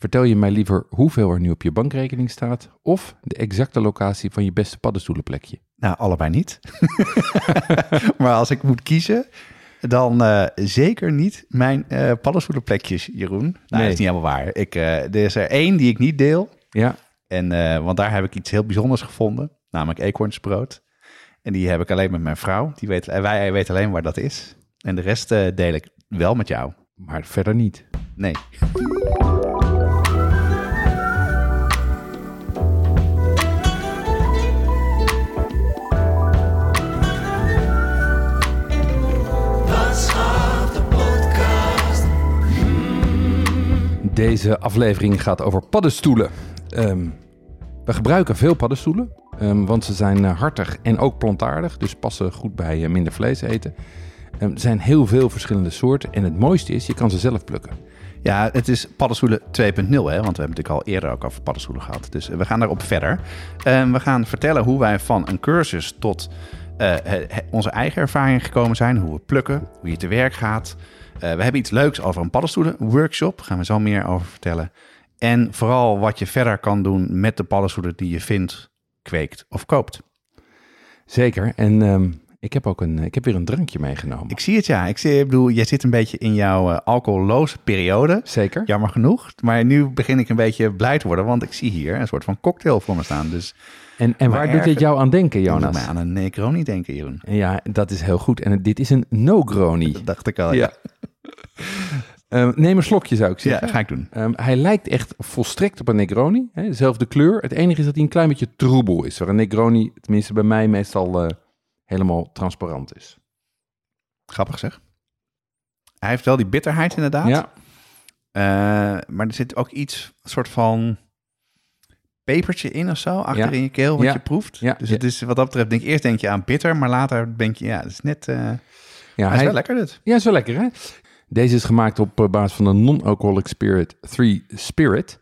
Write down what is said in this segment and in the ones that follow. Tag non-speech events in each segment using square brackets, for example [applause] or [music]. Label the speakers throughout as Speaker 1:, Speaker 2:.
Speaker 1: vertel je mij liever hoeveel er nu op je bankrekening staat of de exacte locatie van je beste paddenstoelenplekje?
Speaker 2: Nou, allebei niet. [laughs] maar als ik moet kiezen, dan eh, zeker niet mijn eh paddenstoelenplekjes, Jeroen. Nou, dat
Speaker 1: Nee.
Speaker 2: is niet helemaal waar. Ik, eh, er is er één die ik niet deel.
Speaker 1: Ja,
Speaker 2: En, want daar heb ik iets heel bijzonders gevonden, namelijk eekhoornsbrood. En die heb ik alleen met mijn vrouw. Die weet, wij weten alleen waar dat is. En de rest deel ik wel met jou.
Speaker 1: maar verder niet.
Speaker 2: Nee.
Speaker 1: Deze aflevering gaat over paddenstoelen. Ehm, we gebruiken veel paddenstoelen, ehm, want ze zijn eh, hartig en ook plantaardig, dus passen goed bij eh, minder vlees eten. Ehm, er zijn heel veel verschillende soorten en het mooiste is, je kan ze zelf plukken.
Speaker 2: Ja, het is paddenstoelen 2.0, hè? want we hebben natuurlijk al eerder ook over paddenstoelen gehad. Dus we gaan daarop verder. We gaan vertellen hoe wij van een cursus tot eh, onze eigen ervaringen gekomen zijn. Hoe we plukken, hoe je te werk gaat. Eh, we hebben iets leuks over een paddenstoelen-workshop. Daar gaan we zo meer over vertellen. En vooral wat je verder kan doen met de paddenstoelen die je vindt, kweekt of koopt.
Speaker 1: Zeker, en ehm, ik heb ook een, ik heb weer een drankje meegenomen.
Speaker 2: Ik zie het, ja. Ik, zie, ik bedoel, jij zit een beetje in jouw eh, alcoholloze periode.
Speaker 1: Zeker.
Speaker 2: Jammer genoeg. Maar nu begin ik een beetje blij te worden, want ik zie hier een soort van cocktail voor me staan. Dus
Speaker 1: En, en waar doet dit jou aan denken,
Speaker 2: Jonas. Aan een Negroni denken, Jeroen.
Speaker 1: Ja, dat is heel goed. En dit is een no-groni.
Speaker 2: Dat dacht ik al.
Speaker 1: Ja. [laughs] Ehm, neem een slokje, zou ik
Speaker 2: ja
Speaker 1: zeggen.
Speaker 2: ga ik doen.
Speaker 1: Ehm, hij lijkt echt volstrekt op een Negroni. Hè, dezelfde kleur. Het enige is dat hij een klein beetje troebel is. Waar een Negroni, tenminste bij mij, meestal eh, helemaal transparant is.
Speaker 2: Grappig zeg. Hij heeft wel die bitterheid inderdaad.
Speaker 1: Ja,
Speaker 2: Eh, maar er zit ook iets, een soort van pepertje in of zo, achter
Speaker 1: Ja.
Speaker 2: in je keel, wat
Speaker 1: Ja.
Speaker 2: je proeft.
Speaker 1: Ja.
Speaker 2: Dus
Speaker 1: Ja.
Speaker 2: het is wat dat betreft, denk ik, eerst denk je aan bitter, maar later denk je, ja, het is net, eh
Speaker 1: ja,
Speaker 2: hij is wel lekker dit.
Speaker 1: Ja, is wel lekker hè? Deze is gemaakt op eh, basis van een non-alcoholic spirit 3 Spirit.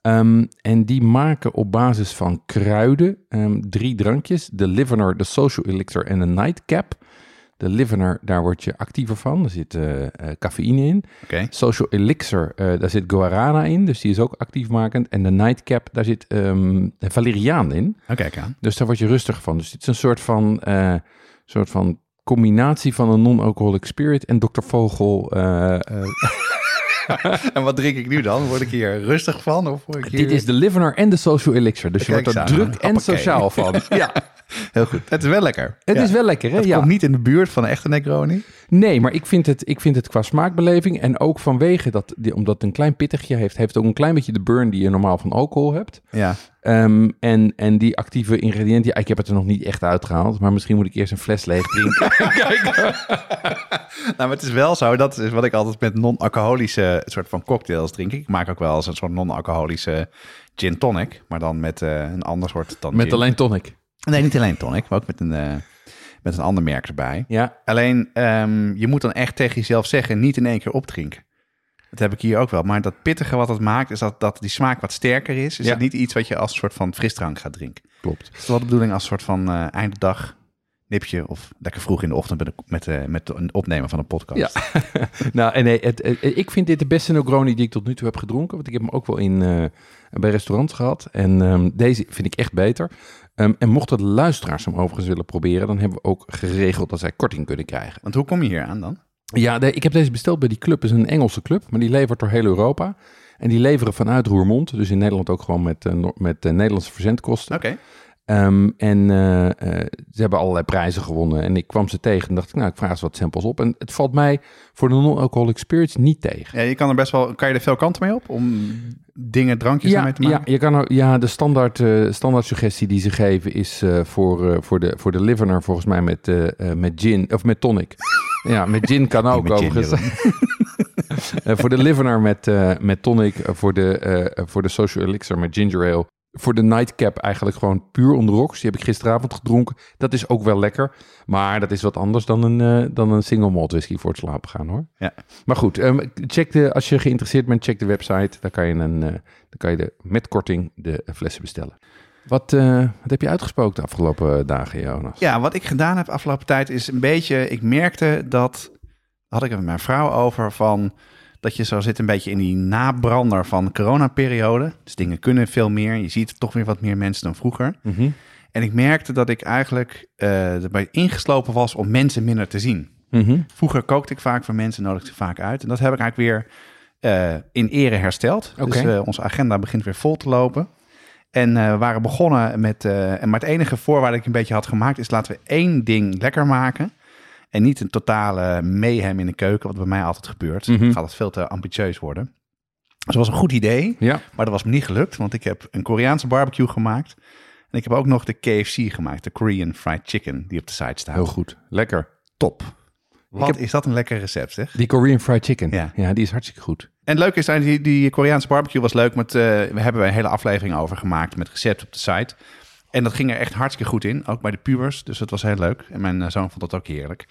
Speaker 1: Ehm, en die maken op basis van kruiden ehm, drie drankjes. De Livener, de Social Elixir en de Nightcap. De Livener, daar word je actiever van. Er zit eh, eh, cafeïne in.
Speaker 2: Oké.
Speaker 1: Social Elixir, daar zit guarana in, dus die is ook actiefmakend. En de Nightcap, daar zit ehm valeriaan in.
Speaker 2: Aan.
Speaker 1: Dus daar word je rustig van. Dus dit is een soort van, soort van combinatie van een non-alcoholic spirit en Dr. Vogel. eh, eh, [laughs]
Speaker 2: En wat drink ik nu dan? Word ik hier rustig van? Of word ik hier...
Speaker 1: dit is de Livener en de Social Elixir. Dus je
Speaker 2: Kijk
Speaker 1: wordt er druk en sociaal van. [laughs] Ja,
Speaker 2: Heel goed. Het is wel lekker.
Speaker 1: het
Speaker 2: Ja.
Speaker 1: is wel lekker, hè?
Speaker 2: Het
Speaker 1: Ja.
Speaker 2: komt niet in de buurt van een echte Negroni.
Speaker 1: Nee, maar ik vind, het, ik vind het qua smaakbeleving en ook vanwege dat, die, omdat het een klein pittigje heeft, heeft ook een klein beetje de burn die je normaal van alcohol hebt.
Speaker 2: Ja.
Speaker 1: Ehm, en, en die actieve ingrediënten, ja, ik heb het er nog niet echt uitgehaald, maar misschien moet ik eerst een fles leeg drinken. [laughs] [laughs]
Speaker 2: Nou, maar het is wel zo, dat is wat ik altijd met non-alcoholische soort van cocktails drink. Ik maak ook wel eens een soort non-alcoholische gin tonic, maar dan met eh, een ander soort dan
Speaker 1: Met
Speaker 2: gin.
Speaker 1: alleen tonic.
Speaker 2: Nee, niet alleen tonic, maar ook met een, eh, met een ander merk erbij.
Speaker 1: Ja,
Speaker 2: Alleen, ehm, je moet dan echt tegen jezelf zeggen, niet in één keer opdrinken. Dat heb ik hier ook wel. Maar dat pittige wat het maakt, is dat, dat die smaak wat sterker is. Is
Speaker 1: Ja.
Speaker 2: niet iets wat je als soort van frisdrank gaat drinken.
Speaker 1: klopt.
Speaker 2: Is dat wel de bedoeling als soort van eh einde dag nipje of lekker vroeg in de ochtend met, de, met, een opnemen van een podcast?
Speaker 1: Ja. [laughs] nou, en nee, het, het- ik vind dit de beste Negroni die ik tot nu toe heb gedronken. Want ik heb hem ook wel in, eh, bij restaurants gehad. En ehm, deze vind ik echt beter. Ehm, en mochten de luisteraars hem overigens willen proberen, dan hebben we ook geregeld dat zij korting kunnen krijgen.
Speaker 2: Want hoe kom je hier aan dan?
Speaker 1: Ja, de- ik heb deze besteld bij die club. Het is een Engelse club, maar die levert door heel Europa. En die leveren vanuit Roermond. Dus in Nederland ook gewoon met, eh, met eh, Nederlandse verzendkosten.
Speaker 2: Oké.
Speaker 1: Ehm, en eh, eh, ze hebben allerlei prijzen gewonnen. En ik kwam ze tegen en dacht ik, nou, ik vraag eens wat samples op. En het valt mij voor de non-alcoholic spirits niet tegen.
Speaker 2: Ja, je kan er best wel, kan je er veel kanten mee op om dingen, drankjes
Speaker 1: Ja,
Speaker 2: ermee te
Speaker 1: ja,
Speaker 2: maken?
Speaker 1: je kan er, ja, de standaard, eh, standaard suggestie die ze geven is voor, voor, de, voor de livener volgens mij met, met gin, of met tonic. ja, met gin kan [laughs] ook overigens. [laughs] [laughs] Eh, voor de livener met, met tonic, voor, de, voor de social elixir met ginger ale voor de nightcap eigenlijk gewoon puur on the rocks. Die heb ik gisteravond gedronken. Dat is ook wel lekker. Maar dat is wat anders dan een, eh, dan een single malt whisky voor het slapen gaan hoor.
Speaker 2: Ja.
Speaker 1: Maar goed, ehm, check de, als je geïnteresseerd bent, check de website. Daar kan je, een, eh, dan kan je de, met korting de flessen bestellen. Wat, eh, wat heb je uitgesproken de afgelopen dagen, Jonas?
Speaker 2: Ja, wat ik gedaan heb afgelopen tijd is een beetje... Ik merkte dat, had ik het met mijn vrouw over, van dat je zo zit een beetje in die nabrander van de coronaperiode. Dus dingen kunnen veel meer. Je ziet toch weer wat meer mensen dan vroeger.
Speaker 1: Mhm.
Speaker 2: En ik merkte dat ik eigenlijk eh, erbij ingeslopen was om mensen minder te zien.
Speaker 1: Mhm.
Speaker 2: Vroeger kookte ik vaak voor mensen, nodigde ik ze vaak uit. En dat heb ik eigenlijk weer eh, in ere hersteld. Dus eh, onze agenda begint weer vol te lopen. En we waren begonnen met... en maar het enige voorwaarde dat ik een beetje had gemaakt... is laten we één ding lekker maken. En niet een totale mayhem in de keuken... wat bij mij altijd gebeurt.
Speaker 1: Mhm.
Speaker 2: Dan gaat het veel te ambitieus worden. Dus dat was een goed idee.
Speaker 1: Ja,
Speaker 2: Maar dat was me niet gelukt, want ik heb een Koreaanse barbecue gemaakt. En ik heb ook nog de KFC gemaakt, de Korean Fried Chicken, die op de site staat.
Speaker 1: heel goed. Lekker.
Speaker 2: top. Wat
Speaker 1: heb-
Speaker 2: is dat een lekker recept, zeg.
Speaker 1: Die Korean fried chicken.
Speaker 2: Ja.
Speaker 1: Ja, die is hartstikke goed.
Speaker 2: En het leuke is, dat die, die Koreaanse barbecue was leuk, met, eh, we hebben een hele aflevering over gemaakt met recept op de site. En dat ging er echt hartstikke goed in, ook bij de pubers. Dus dat was heel leuk. En mijn eh, zoon vond dat ook heerlijk.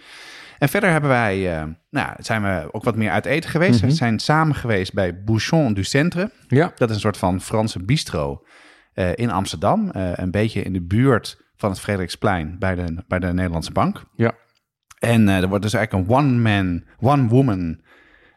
Speaker 2: En verder hebben wij, eh, nou, zijn we ook wat meer uit eten geweest.
Speaker 1: Mhm.
Speaker 2: We zijn samen geweest bij Bouchon du Centre.
Speaker 1: Ja,
Speaker 2: Dat is een soort van Franse bistro eh, in Amsterdam. Een beetje in de buurt van het Frederiksplein bij de, bij de Nederlandse Bank.
Speaker 1: ja.
Speaker 2: En er wordt dus eigenlijk een one-man, one-woman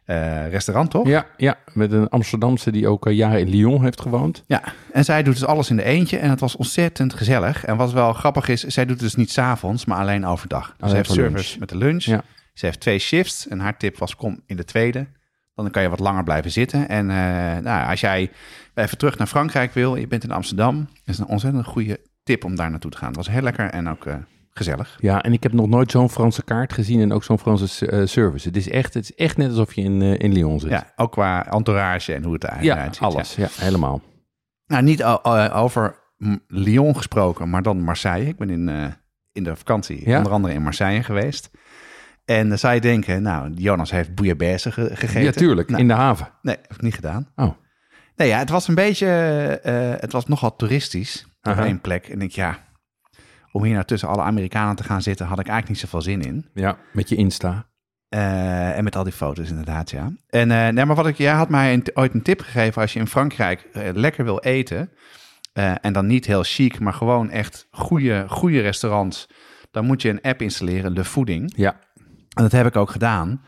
Speaker 2: eh, restaurant, toch?
Speaker 1: Ja, ja, met een Amsterdamse die ook eh, jaren in Lyon heeft gewoond.
Speaker 2: Ja, en zij doet dus alles in de eentje en het was ontzettend gezellig. En wat wel grappig is, zij doet het dus niet s'avonds, maar alleen overdag. Dus
Speaker 1: Alleen
Speaker 2: ze heeft service
Speaker 1: lunch.
Speaker 2: met de lunch.
Speaker 1: Ja.
Speaker 2: Ze heeft twee shifts en haar tip was kom in de tweede. Dan kan je wat langer blijven zitten. En eh, nou, als jij even terug naar Frankrijk wil, je bent in Amsterdam, is een ontzettend goede tip om daar naartoe te gaan. Het was heel lekker en ook gezellig.
Speaker 1: Ja, en ik heb nog nooit zo'n Franse kaart gezien en ook zo'n Franse eh, service. Het is, echt, het is echt net alsof je in, eh, in Lyon zit.
Speaker 2: Ja, ook qua entourage en hoe het eruit
Speaker 1: ja
Speaker 2: ziet.
Speaker 1: alles. Ja. helemaal.
Speaker 2: Nou, niet over Lyon gesproken, maar dan Marseille. Ik ben in, eh, in de vakantie
Speaker 1: Ja?
Speaker 2: onder andere in Marseille geweest. En dan zou je denken, nou, Jonas heeft bouillabaisse ge- gegeten.
Speaker 1: Ja, tuurlijk.
Speaker 2: Nou,
Speaker 1: In de haven.
Speaker 2: Nee, heb ik niet gedaan.
Speaker 1: Oh.
Speaker 2: Nee, ja, het was een beetje, het was nogal toeristisch op één plek. En ik, ja, om hier nou tussen alle Amerikanen te gaan zitten, had ik eigenlijk niet zoveel zin in.
Speaker 1: Ja, met je Insta.
Speaker 2: Eh, en met al die foto's inderdaad, ja. En eh, nee, maar wat ik, jij had mij een, ooit een tip gegeven als je in Frankrijk eh, lekker wil eten. en dan niet heel chic, maar gewoon echt goede, goede restaurants. Dan moet je een app installeren, Le Fooding.
Speaker 1: Ja.
Speaker 2: En dat heb ik ook gedaan.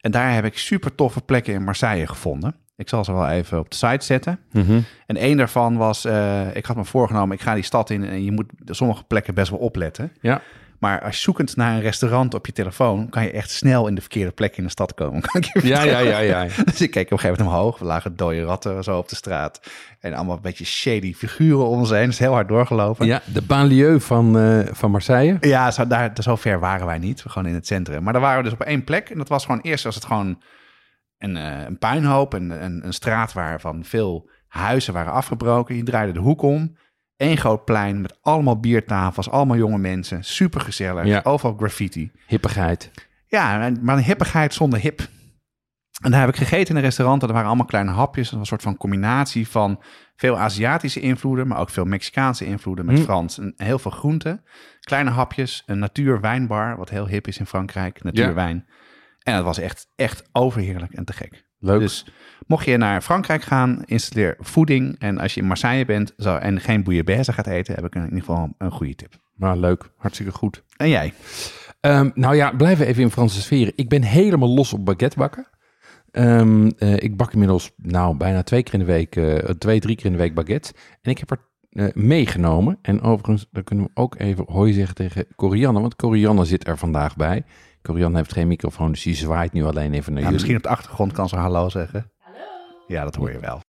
Speaker 2: En daar heb ik super toffe plekken in Marseille gevonden. Ik zal ze wel even op de site zetten.
Speaker 1: Mhm.
Speaker 2: En één daarvan was, eh, ik had me voorgenomen, ik ga die stad in en je moet sommige plekken best wel opletten.
Speaker 1: Ja.
Speaker 2: Maar als je zoekend naar een restaurant op je telefoon, kan je echt snel in de verkeerde plek in de stad komen. [laughs] Kan ik je
Speaker 1: Ja, ja, ja, ja.
Speaker 2: Dus ik keek op een gegeven moment omhoog. We lagen dode ratten zo op de straat. En allemaal een beetje shady figuren om ons heen. Dus heel hard doorgelopen.
Speaker 1: Ja, de banlieue van, eh, van Marseille.
Speaker 2: Ja, zo, daar, zo ver waren wij niet. We gewoon in het centrum. Maar daar waren we dus op één plek. En dat was gewoon eerst was het gewoon een, eh, een puinhoop. Een, een, een straat waarvan veel huizen waren afgebroken. Je draaide de hoek om. Eén groot plein met allemaal biertafels, allemaal jonge mensen. Super gezellig.
Speaker 1: Ja.
Speaker 2: Overal graffiti.
Speaker 1: Hippigheid.
Speaker 2: Ja, en- maar een hippigheid zonder hip. En daar heb ik gegeten in een restaurant. En er waren allemaal kleine hapjes. Een soort van combinatie van veel Aziatische invloeden, maar ook veel Mexicaanse invloeden met
Speaker 1: Hm.
Speaker 2: Frans. En heel veel groenten. Kleine hapjes, een natuurwijnbar, wat heel hip is in Frankrijk. Natuurwijn. En het was echt, echt overheerlijk en te gek.
Speaker 1: Leuk.
Speaker 2: Dus mocht je naar Frankrijk gaan, installeer voeding. En als je in Marseille bent zo, en geen bouillabaisse gaat eten, heb ik in ieder geval een goede tip.
Speaker 1: Maar leuk. Hartstikke goed.
Speaker 2: En jij?
Speaker 1: Ehm, nou ja, blijven even in Franse sferen. Ik ben helemaal los op baguette bakken. Ehm, eh, ik bak inmiddels nou bijna twee keer in de week, eh, twee, drie keer in de week baguette. En ik heb er eh, meegenomen. En overigens, dan kunnen we ook even hoi zeggen tegen Corianne, want Corianne zit er vandaag bij. Corianne heeft geen microfoon, dus die zwaait nu alleen even naar
Speaker 2: Ja,
Speaker 1: jullie.
Speaker 2: misschien op de achtergrond kan ze hallo zeggen. Hallo. Ja, dat hoor je wel.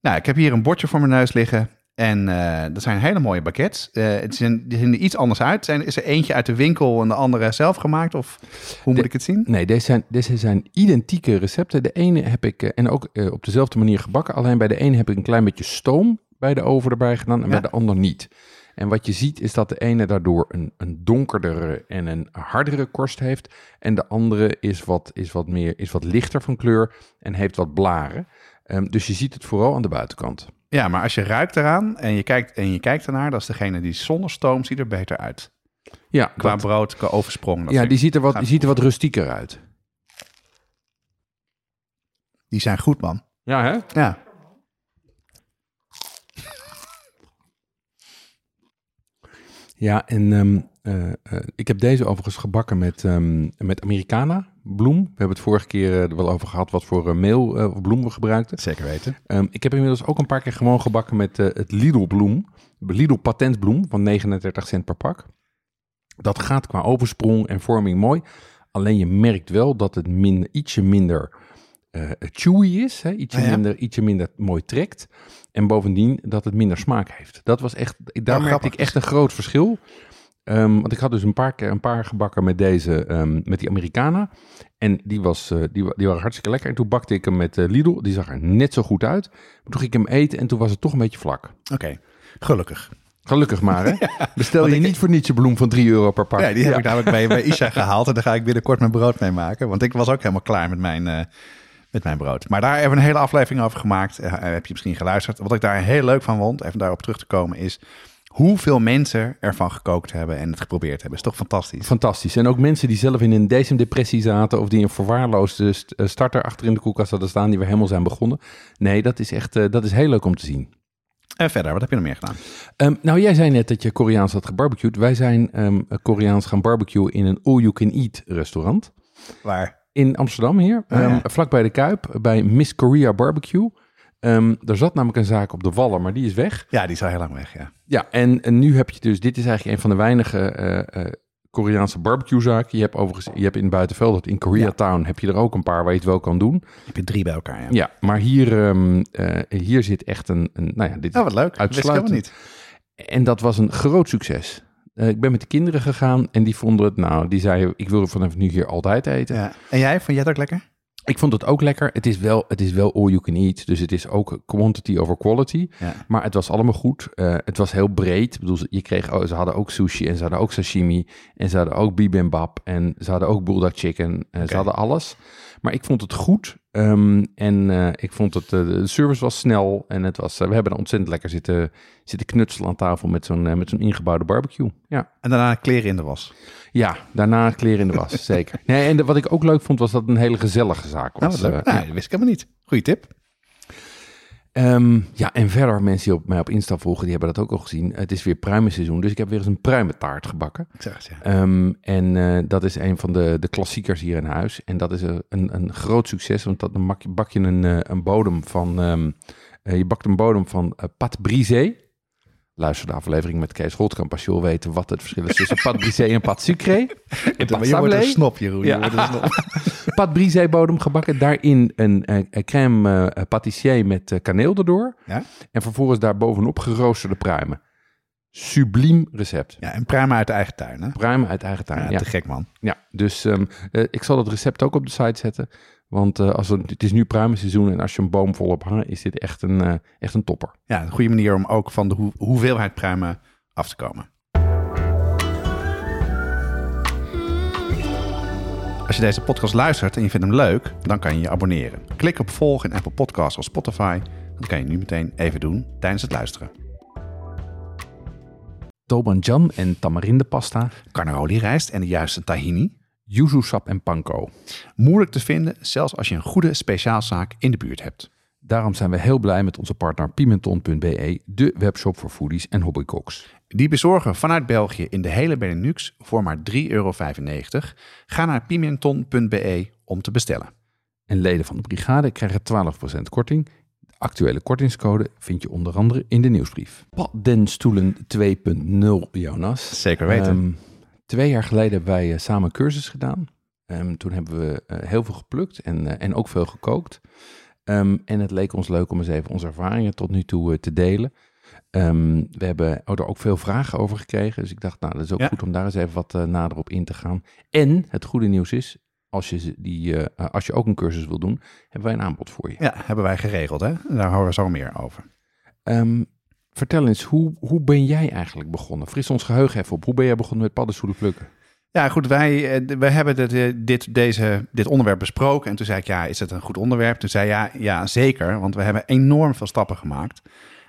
Speaker 2: Nou, ik heb hier een bordje voor mijn neus liggen. En eh dat zijn hele mooie baguettes. Eh, het zien, die zien er iets anders uit. Zijn, is er eentje uit de winkel en de andere zelf gemaakt? Of hoe moet
Speaker 1: De-
Speaker 2: ik het zien?
Speaker 1: Nee, deze zijn, deze zijn identieke recepten. De ene heb ik, eh, en ook op dezelfde manier gebakken. Alleen bij de ene heb ik een klein beetje stoom bij de oven erbij gedaan en
Speaker 2: Ja.
Speaker 1: bij de ander niet. En wat je ziet is dat de ene daardoor een, een donkerdere en een hardere korst heeft. En de andere is wat, is wat, meer, is wat lichter van kleur en heeft wat blaren. Ehm, dus je ziet het vooral aan de buitenkant.
Speaker 2: Ja, maar als je ruikt eraan en je kijkt, en je kijkt ernaar, dat is degene die zonder stoom ziet er beter uit.
Speaker 1: Ja,
Speaker 2: Qua brood, qua oversprong. dat
Speaker 1: ja die, ziet er wat, die ziet er wat rustieker uit.
Speaker 2: die zijn goed, man.
Speaker 1: Ja, hè?
Speaker 2: Ja.
Speaker 1: Ja, en ehm, eh, eh, ik heb deze overigens gebakken met, ehm, met Americana bloem. We hebben het vorige keer eh, er wel over gehad wat voor meel of bloem we gebruikten.
Speaker 2: Zeker weten.
Speaker 1: Ehm, ik heb inmiddels ook een paar keer gewoon gebakken met het Lidl bloem. Lidl patentbloem van 39 cent per pak. Dat gaat qua oversprong en vorming mooi. Alleen je merkt wel dat het min, ietsje minder eh, chewy is. Hè? Ietsje,
Speaker 2: Ah, ja?
Speaker 1: minder, ietsje minder mooi trekt. En bovendien dat het minder smaak heeft. Dat was echt, daar merkte ik echt een groot verschil. Ehm, want ik had dus een paar, keer, een paar gebakken met deze, ehm, met die Americana. En die, was, eh, die, die waren hartstikke lekker. En toen bakte ik hem met eh, Lidl. Die zag er net zo goed uit. Maar toen ging ik hem eten en toen was het toch een beetje vlak.
Speaker 2: Oké, gelukkig.
Speaker 1: Gelukkig maar, hè? [laughs] Bestel je
Speaker 2: ik-
Speaker 1: niet voor niets je bloem van 3 euro per pak.
Speaker 2: Ja, die heb ik namelijk bij, bij Isha gehaald en daar ga ik binnenkort mijn brood mee maken. Want ik was ook helemaal klaar met mijn, met mijn brood. Maar daar hebben we een hele aflevering over gemaakt. Eh, heb je misschien geluisterd. Wat ik daar heel leuk van vond, even daarop terug te komen, is hoeveel mensen ervan gekookt hebben en het geprobeerd hebben. Is toch fantastisch?
Speaker 1: Fantastisch. En ook mensen die zelf in een decemdepressie zaten... of die een verwaarloosde eh, starter achter in de koelkast hadden staan... die weer helemaal zijn begonnen. Nee, dat is echt eh, dat is heel leuk om te zien.
Speaker 2: En verder, wat heb je nog meer gedaan?
Speaker 1: Ehm, nou, jij zei net dat je Koreaans had gebarbecued. Wij zijn ehm, Koreaans gaan barbecuen in een all-you-can-eat restaurant.
Speaker 2: Waar?
Speaker 1: In Amsterdam hier,
Speaker 2: Oh, ja.
Speaker 1: ehm, vlakbij de Kuip, bij Miss Korea Barbecue. Ehm er zat namelijk een zaak op de Wallen, maar die is weg.
Speaker 2: Ja, die is al heel lang weg, ja.
Speaker 1: Ja, en, en nu heb je dus, dit is eigenlijk een van de weinige eh, eh, Koreaanse barbecuezaken. Je hebt overigens, je hebt in Buitenveld, in Koreatown, heb je er ook een paar waar je het wel kan doen.
Speaker 2: Heb je drie bij elkaar, ja.
Speaker 1: Ja, maar hier, ehm, eh, hier zit echt een, een nou ja, dit
Speaker 2: Oh, wat leuk. Dat
Speaker 1: Uitsluitend.
Speaker 2: niet.
Speaker 1: En dat was een groot succes. Eh, ik ben met de kinderen gegaan en die vonden het, nou, die zeiden, ik wil vanaf nu hier altijd eten.
Speaker 2: Ja. En jij, vond jij het ook lekker?
Speaker 1: Ik vond het ook lekker. Het is wel, het is wel all you can eat, dus het is ook quantity over quality.
Speaker 2: Ja.
Speaker 1: Maar het was allemaal goed. Eh, het was heel breed. Ik bedoel, ze- je kreeg, oh, ze hadden ook sushi en ze hadden ook sashimi en ze hadden ook bibimbap en ze hadden ook bulldog chicken. en. Ze hadden alles. Maar ik vond het goed ehm, en eh, ik vond het, eh, de service was snel en het was, eh, we hebben er ontzettend lekker zitten, zitten knutselen aan tafel met zo'n met zo'n ingebouwde barbecue. Ja.
Speaker 2: En daarna kleren in de was.
Speaker 1: ja, daarna kleren in de was, [laughs] zeker. Nee, en de- wat ik ook leuk vond was dat het een hele gezellige zaak
Speaker 2: Nou,
Speaker 1: was.
Speaker 2: nou, dat wist ik helemaal niet. Goeie tip.
Speaker 1: Ehm, ja, en verder, mensen die op mij op Insta volgen, die hebben dat ook al gezien. Het is weer pruimenseizoen, dus ik heb weer eens een pruimentaart gebakken.
Speaker 2: Ik zeg het, ja.
Speaker 1: Ehm, en eh, dat is een van de, de klassiekers hier in huis. En dat is een, een, groot succes, want dat, dan bak je, bak je een, eh, een bodem van... eh, je bakt een bodem van pat brisé. Luister de aflevering met Kees Holtkamp als je wil weten wat het verschil is tussen pat brisé en pat sucré. [laughs] En pat
Speaker 2: je wordt een snop, Jeroen. Je
Speaker 1: Ja.
Speaker 2: snop. [laughs]
Speaker 1: Pat brisé bodem gebakken. Daarin een, een crème pâtissier met eh, kaneel erdoor.
Speaker 2: Ja?
Speaker 1: En vervolgens daar bovenop geroosterde pruimen. Subliem recept.
Speaker 2: Ja, en pruimen uit eigen tuin, hè?
Speaker 1: Pruimen uit eigen tuin.
Speaker 2: Ja,
Speaker 1: Ja,
Speaker 2: te gek, man.
Speaker 1: ja. dus ehm, eh, ik zal het recept ook op de site zetten. Want eh, als het, het is nu pruimenseizoen en als je een boom volop hangt, is dit echt een, eh, echt een topper.
Speaker 2: Ja, een goede manier om ook van de hoe- hoeveelheid pruimen af te komen. Als je deze podcast luistert en je vindt hem leuk, dan kan je je abonneren. Klik op volg in Apple Podcasts of Spotify. Dat kan je nu meteen even doen tijdens het luisteren.
Speaker 1: Tobanjan en tamarindepasta,
Speaker 2: Carnaroli rijst en de juiste tahini.
Speaker 1: Yuzu sap en panko.
Speaker 2: Moeilijk te vinden, zelfs als je een goede speciaalzaak in de buurt hebt.
Speaker 1: Daarom zijn we heel blij met onze partner Pimenton.be, de webshop voor foodies en hobbycooks.
Speaker 2: Die bezorgen vanuit België in de hele Benelux voor maar 3,95 euro. Ga naar pimenton.be om te bestellen.
Speaker 1: En leden van de brigade krijgen 12% korting. De actuele kortingscode vind je onder andere in de nieuwsbrief. Paddenstoelen 2.0, Jonas.
Speaker 2: Zeker weten.
Speaker 1: Ehm, twee jaar geleden hebben wij eh, samen een cursus gedaan. Ehm, toen hebben we eh, heel veel geplukt en, eh, en ook veel gekookt. Ehm, en het leek ons leuk om eens even onze ervaringen tot nu toe te delen. Ehm, we hebben er ook veel vragen over gekregen. Dus ik dacht, nou, dat is ook
Speaker 2: Ja.
Speaker 1: goed om daar eens even wat nader op in te gaan. En het goede nieuws is, als je, die, als je ook een cursus wil doen, hebben wij een aanbod voor je.
Speaker 2: Ja, hebben wij geregeld, hè? Daar horen we zo meer over.
Speaker 1: Ehm, vertel eens, hoe, hoe ben jij eigenlijk begonnen? Fris ons geheugen even op. Hoe ben jij begonnen met paddenstoelen plukken?
Speaker 2: Ja, goed, wij, eh, wij hebben dit, eh, dit, deze, dit onderwerp besproken. En toen zei ik, ja, is het een goed onderwerp? Toen zei ja, ja, zeker, want we hebben enorm veel stappen gemaakt.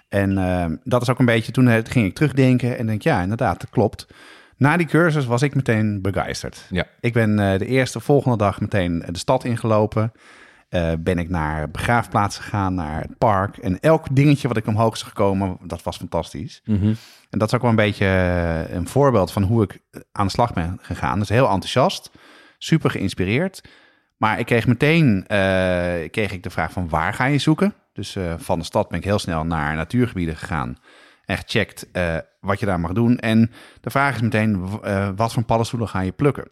Speaker 2: En ehm, dat is ook een beetje, toen eh, ging ik terugdenken en denk, ja, inderdaad, dat klopt. Na die cursus was ik meteen begeisterd.
Speaker 1: Ja.
Speaker 2: Ik ben de eerste volgende dag meteen de stad ingelopen. Eh, ben ik naar begraafplaatsen gegaan, naar het park. En elk dingetje wat ik omhoog zag gekomen, dat was fantastisch.
Speaker 1: Mhm.
Speaker 2: En dat is ook wel een beetje eh, een voorbeeld van hoe ik aan de slag ben gegaan. Dus heel enthousiast, super geïnspireerd. Maar ik kreeg meteen eh, kreeg ik de vraag van waar ga je zoeken? Dus eh, van de stad ben ik heel snel naar natuurgebieden gegaan. En gecheckt eh, wat je daar mag doen. En de vraag is meteen, eh, wat voor paddenstoelen ga je plukken?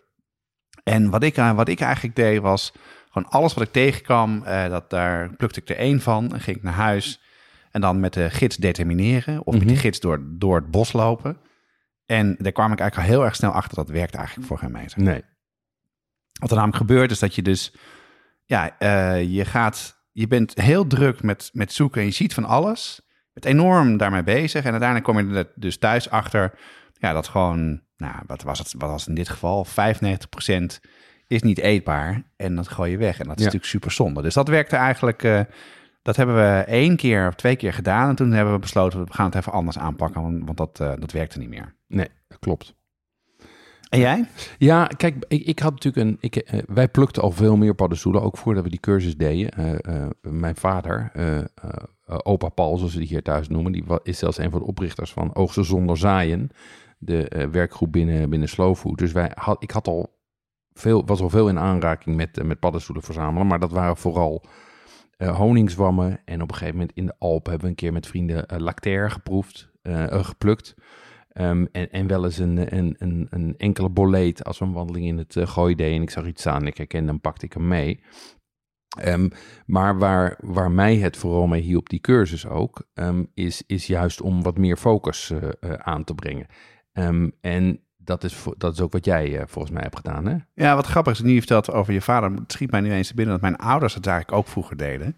Speaker 2: En wat ik, eh, wat ik eigenlijk deed was, gewoon alles wat ik tegenkwam, eh, dat, daar plukte ik er één van. En ging ik naar huis en dan met de gids determineren. Of met
Speaker 1: Mhm.
Speaker 2: de gids door, door het bos lopen. En daar kwam ik eigenlijk al heel erg snel achter, dat werkt eigenlijk voor geen meter.
Speaker 1: Nee.
Speaker 2: Wat er namelijk gebeurt is dat je dus, ja, eh, je gaat, je bent heel druk met, met zoeken en je ziet van alles. Je bent enorm daarmee bezig en uiteindelijk kom je er dus thuis achter, ja, dat gewoon, nou, wat was het, wat was het in dit geval? 95% is niet eetbaar en dat gooi je weg. En dat is
Speaker 1: Ja.
Speaker 2: natuurlijk super zonde. Dus dat werkte eigenlijk, eh, dat hebben we één keer of twee keer gedaan en toen hebben we besloten, we gaan het even anders aanpakken, want, want dat, eh, dat werkte niet meer.
Speaker 1: Nee, dat klopt.
Speaker 2: En jij?
Speaker 1: Ja, kijk, ik, ik had natuurlijk een. Ik, eh, wij plukten al veel meer paddenstoelen, ook voordat we die cursus deden. Mijn vader, opa Paul, zoals we die hier thuis noemen, die is zelfs een van de oprichters van Oogsten zonder zaaien, de werkgroep binnen, binnen Slow Food. Dus wij had, ik had al veel, was al veel in aanraking met, eh, met paddenstoelen verzamelen, maar dat waren vooral eh honingzwammen. En op een gegeven moment in de Alpen hebben we een keer met vrienden eh, lactair geproefd, geplukt. Ehm, en, en wel eens een, een, een, een enkele boleet als we een wandeling in het uh, gooi deden en ik zag iets staan en ik herkende hem, pakte ik hem mee. Ehm, maar waar, waar mij het vooral mee hielp, die cursus ook, ehm, is, is juist om wat meer focus eh, eh, aan te brengen. En dat is, dat is ook wat jij eh, volgens mij hebt gedaan, hè?
Speaker 2: Ja, wat grappig is, nu je vertelt over je vader, het schiet mij nu eens te binnen dat mijn ouders het eigenlijk ook vroeger deden.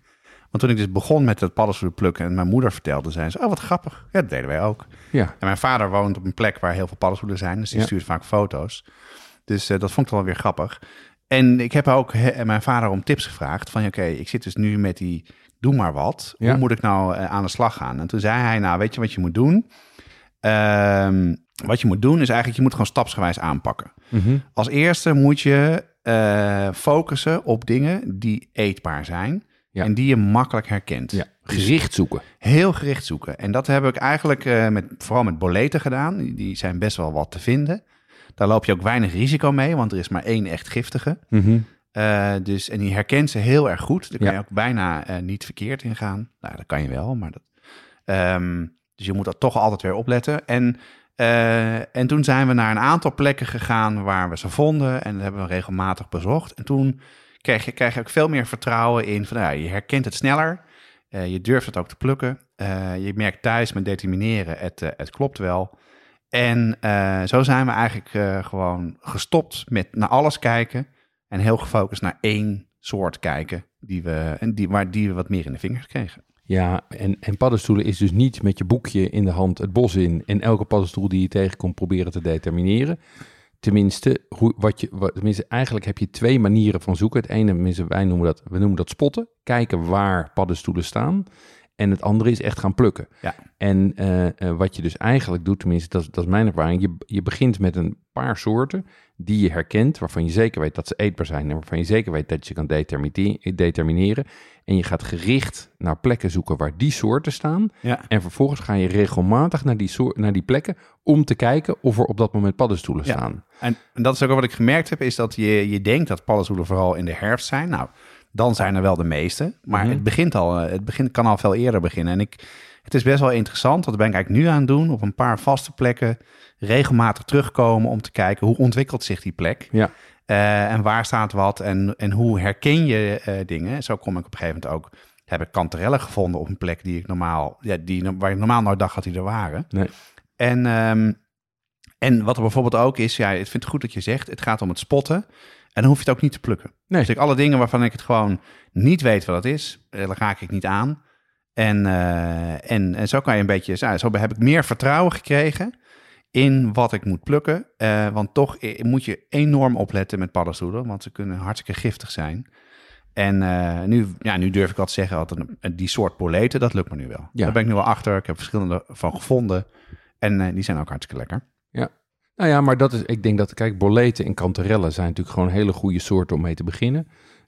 Speaker 2: Want toen ik dus begon met het paddenstoelen plukken en mijn moeder vertelde, zei ze, oh wat grappig. Ja, dat deden wij ook.
Speaker 1: Ja,
Speaker 2: En mijn vader woont op een plek waar heel veel paddenstoelen zijn, dus die
Speaker 1: Ja.
Speaker 2: stuurt vaak foto's. Dus eh, dat vond ik wel weer grappig. En ik heb ook he- mijn vader om tips gevraagd van, oké, ik zit dus nu met die, doe maar wat.
Speaker 1: Ja.
Speaker 2: Hoe moet ik nou eh, aan de slag gaan? En toen zei hij, nou weet je wat je moet doen? Ehm, wat je moet doen is eigenlijk, je moet gewoon stapsgewijs aanpakken.
Speaker 1: Mhm.
Speaker 2: Als eerste moet je eh, focussen op dingen die eetbaar zijn
Speaker 1: Ja.
Speaker 2: en die je makkelijk herkent.
Speaker 1: ja. gericht zoeken.
Speaker 2: Heel gericht zoeken. En dat heb ik eigenlijk eh, met, vooral met boleten gedaan. Die, die zijn best wel wat te vinden. Daar loop je ook weinig risico mee, want er is maar één echt giftige.
Speaker 1: Mhm.
Speaker 2: Eh, dus, en die herkent ze heel erg goed. Daar kan
Speaker 1: Ja.
Speaker 2: je ook bijna niet verkeerd in gaan. Nou, dat kan je wel, maar dat... Ehm, dus je moet dat toch altijd weer opletten. En, eh, en toen zijn we naar een aantal plekken gegaan waar we ze vonden. En dat hebben we regelmatig bezocht. En toen krijg je, krijg je ook veel meer vertrouwen in van, nou, ja, je herkent het sneller. Eh, je durft het ook te plukken. Eh, je merkt thuis met determineren, het, het klopt wel. En zo zijn we eigenlijk gewoon gestopt met naar alles kijken. En heel gefocust naar één soort kijken. Die we, en die, waar die we wat meer in de vingers kregen.
Speaker 1: Ja, en, en paddenstoelen is dus niet met je boekje in de hand het bos in en elke paddenstoel die je tegenkomt proberen te determineren. Tenminste, hoe, wat je, wat, tenminste, eigenlijk heb je twee manieren van zoeken. Het ene, wij noemen dat, we noemen dat spotten. Kijken waar paddenstoelen staan. En het andere is echt gaan plukken.
Speaker 2: Ja.
Speaker 1: En eh, eh, wat je dus eigenlijk doet, tenminste, dat, is- dat is mijn ervaring. Je, je begint met een paar soorten die je herkent, waarvan je zeker weet dat ze eetbaar zijn en waarvan je zeker weet dat je kan determine- determineren. En je gaat gericht naar plekken zoeken waar die soorten staan.
Speaker 2: Ja.
Speaker 1: En vervolgens ga je regelmatig naar die, soort, naar die plekken om te kijken of er op dat moment paddenstoelen
Speaker 2: Ja.
Speaker 1: staan.
Speaker 2: En, en dat is ook wel wat ik gemerkt heb, is dat je, je denkt dat paddenstoelen vooral in de herfst zijn. Nou, dan zijn er wel de meeste. Maar
Speaker 1: Mhm.
Speaker 2: het begint al, eh, het begint, kan al veel eerder beginnen. En ik, het is best wel interessant, dat ben ik eigenlijk nu aan het doen, op een paar vaste plekken regelmatig terugkomen om te kijken hoe ontwikkelt zich die plek.
Speaker 1: Ja.
Speaker 2: Eh, en waar staat wat en, en hoe herken je eh, dingen. Zo kom ik op een gegeven moment ook, heb ik kanterellen gevonden op een plek die ik normaal, ja, die, waar ik normaal nooit dacht dat die er waren.
Speaker 1: Nee.
Speaker 2: En, ehm, en wat er bijvoorbeeld ook is, ja, ik vind het goed dat je zegt, het gaat om het spotten. En dan hoef je het ook niet te plukken.
Speaker 1: Nee.
Speaker 2: Dus ik, alle dingen waarvan ik het gewoon niet weet wat het is, eh, daar raak ik niet aan. En, eh, en, en zo kan je een beetje, zo, zo heb ik meer vertrouwen gekregen in wat ik moet plukken. Eh, want toch moet je enorm opletten met paddenstoelen, want ze kunnen hartstikke giftig zijn. En nu, ja, nu durf ik wat te zeggen, dat die soort boleten, dat lukt me nu wel.
Speaker 1: Ja.
Speaker 2: Daar ben ik nu wel achter. Ik heb verschillende van gevonden. En die zijn ook hartstikke lekker.
Speaker 1: Nou ja, maar dat is, ik denk dat, kijk, boleten en kanterellen zijn natuurlijk gewoon hele goede soorten om mee te beginnen.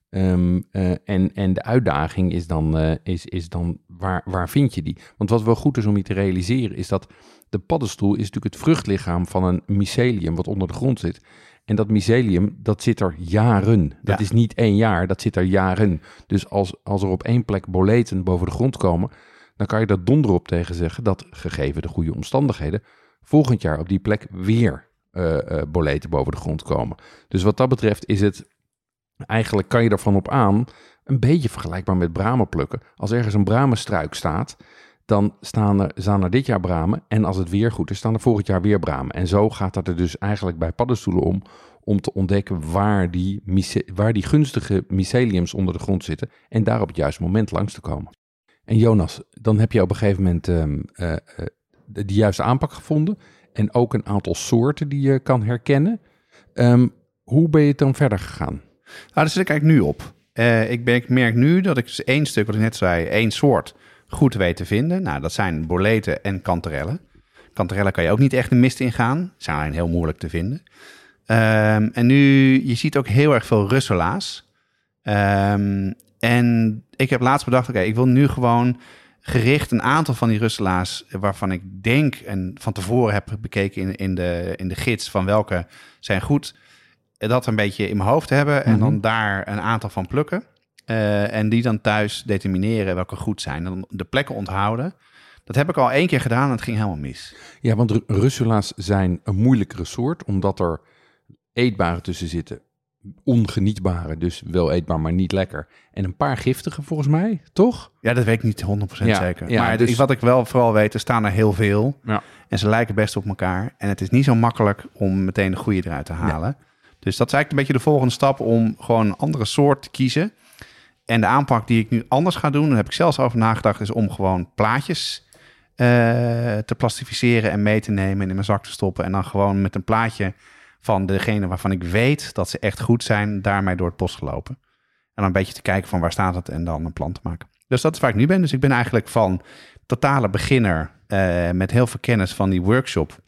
Speaker 1: Ehm, eh, en, en de uitdaging is dan, eh, is, is dan waar, waar vind je die? Want wat wel goed is om je te realiseren, is dat de paddenstoel is natuurlijk het vruchtlichaam van een mycelium wat onder de grond zit. En dat mycelium, dat zit er jaren. Dat
Speaker 2: Ja.
Speaker 1: is niet één jaar, dat zit er jaren. Dus als, als er op één plek boleten boven de grond komen, dan kan je daar donder op tegen zeggen dat, gegeven de goede omstandigheden, volgend jaar op die plek weer eh, boleten boven de grond komen. Dus wat dat betreft is het, eigenlijk kan je ervan op aan, een beetje vergelijkbaar met bramen plukken. Als ergens een bramenstruik staat, dan staan er, staan er dit jaar bramen. En als het weer goed is, staan er volgend jaar weer bramen. En zo gaat dat er dus eigenlijk bij paddenstoelen om, om te ontdekken waar die, waar die gunstige myceliums onder de grond zitten. En daar op het juiste moment langs te komen. En Jonas, dan heb je op een gegeven moment ehm, eh, eh, de, juiste aanpak gevonden. En ook een aantal soorten die je kan herkennen. Ehm, hoe ben je dan verder gegaan?
Speaker 2: Nou, daar zit ik eigenlijk nu op. Eh, ik, ben, ik merk nu dat ik één stuk, wat ik net zei, één soort goed weet te vinden. Nou, dat zijn boleten en kanterellen. Kanterellen kan je ook niet echt de mist ingaan. Zijn heel moeilijk te vinden. Ehm, en nu, je ziet ook heel erg veel russelaars. Ehm, en ik heb laatst bedacht, oké, ik wil nu gewoon gericht een aantal van die russelaars... waarvan ik denk en van tevoren heb bekeken in, in, de, in de gids... van welke zijn goed dat een beetje in mijn hoofd hebben en
Speaker 1: Mhm.
Speaker 2: dan daar een aantal van plukken. Eh, en die dan thuis determineren welke goed zijn. Dan de plekken onthouden. Dat heb ik al één keer gedaan en het ging helemaal mis.
Speaker 1: Ja, want ru- russula's zijn een moeilijkere soort, omdat er eetbare tussen zitten. Ongenietbare, dus wel eetbaar, maar niet lekker. En een paar giftige volgens mij, toch?
Speaker 2: Ja, dat weet ik niet 100%
Speaker 1: Ja,
Speaker 2: zeker.
Speaker 1: ja,
Speaker 2: maar
Speaker 1: dus-
Speaker 2: wat ik wel vooral weet, er staan er heel veel.
Speaker 1: Ja.
Speaker 2: En ze lijken best op elkaar. En het is niet zo makkelijk om meteen de goede eruit te halen. Dus dat is eigenlijk een beetje de volgende stap om gewoon een andere soort te kiezen. En de aanpak die ik nu anders ga doen, daar heb ik zelfs over nagedacht, is om gewoon plaatjes eh, te plastificeren en mee te nemen en in mijn zak te stoppen. En dan gewoon met een plaatje van degene waarvan ik weet dat ze echt goed zijn, daarmee door het bos gelopen. En dan een beetje te kijken van waar staat het en dan een plan te maken. Dus dat is waar ik nu ben. Dus ik ben eigenlijk van totale beginner eh, met heel veel kennis van die workshop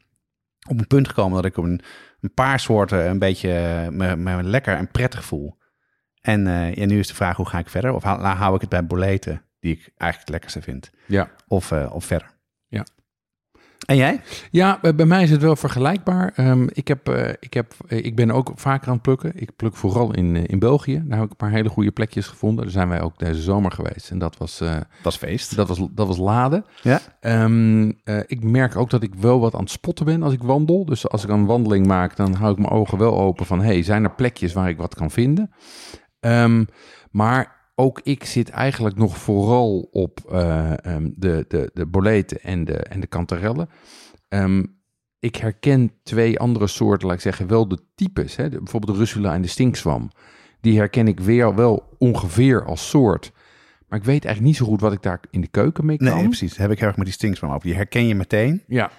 Speaker 2: op een punt gekomen dat ik een, een paar soorten een beetje eh, me, me lekker en prettig voel. En, eh, ja, nu is de vraag hoe ga ik verder? Of hou, hou ik het bij boleten, die ik eigenlijk het lekkerste vind?
Speaker 1: Ja.
Speaker 2: Of, eh, of verder? En jij?
Speaker 1: Ja, bij mij is het wel vergelijkbaar. Ehm, ik, heb, eh, ik, heb, eh, ik ben ook vaker aan het plukken. Ik pluk vooral in, eh, in België. Daar heb ik een paar hele goede plekjes gevonden. Daar zijn wij ook deze zomer geweest. En dat was,
Speaker 2: Dat is feest.
Speaker 1: dat was, dat was laden.
Speaker 2: Ja.
Speaker 1: Ehm, eh, ik merk ook dat ik wel wat aan het spotten ben als ik wandel. Dus als ik een wandeling maak, dan hou ik mijn ogen wel open van... hey, zijn er plekjes waar ik wat kan vinden? Ehm, maar ook ik zit eigenlijk nog vooral op eh, ehm, de, de, de boleten en de, en de kanterellen. Ehm, ik herken twee andere soorten, laat ik zeggen, wel de types. Hè? De- bijvoorbeeld de russula en de stinkzwam. Die herken ik weer wel ongeveer als soort. Maar ik weet eigenlijk niet zo goed wat ik daar in de keuken mee kan.
Speaker 2: Nee, precies. Dat heb ik heel erg met die stinksman op. Die herken je meteen.
Speaker 1: Ja,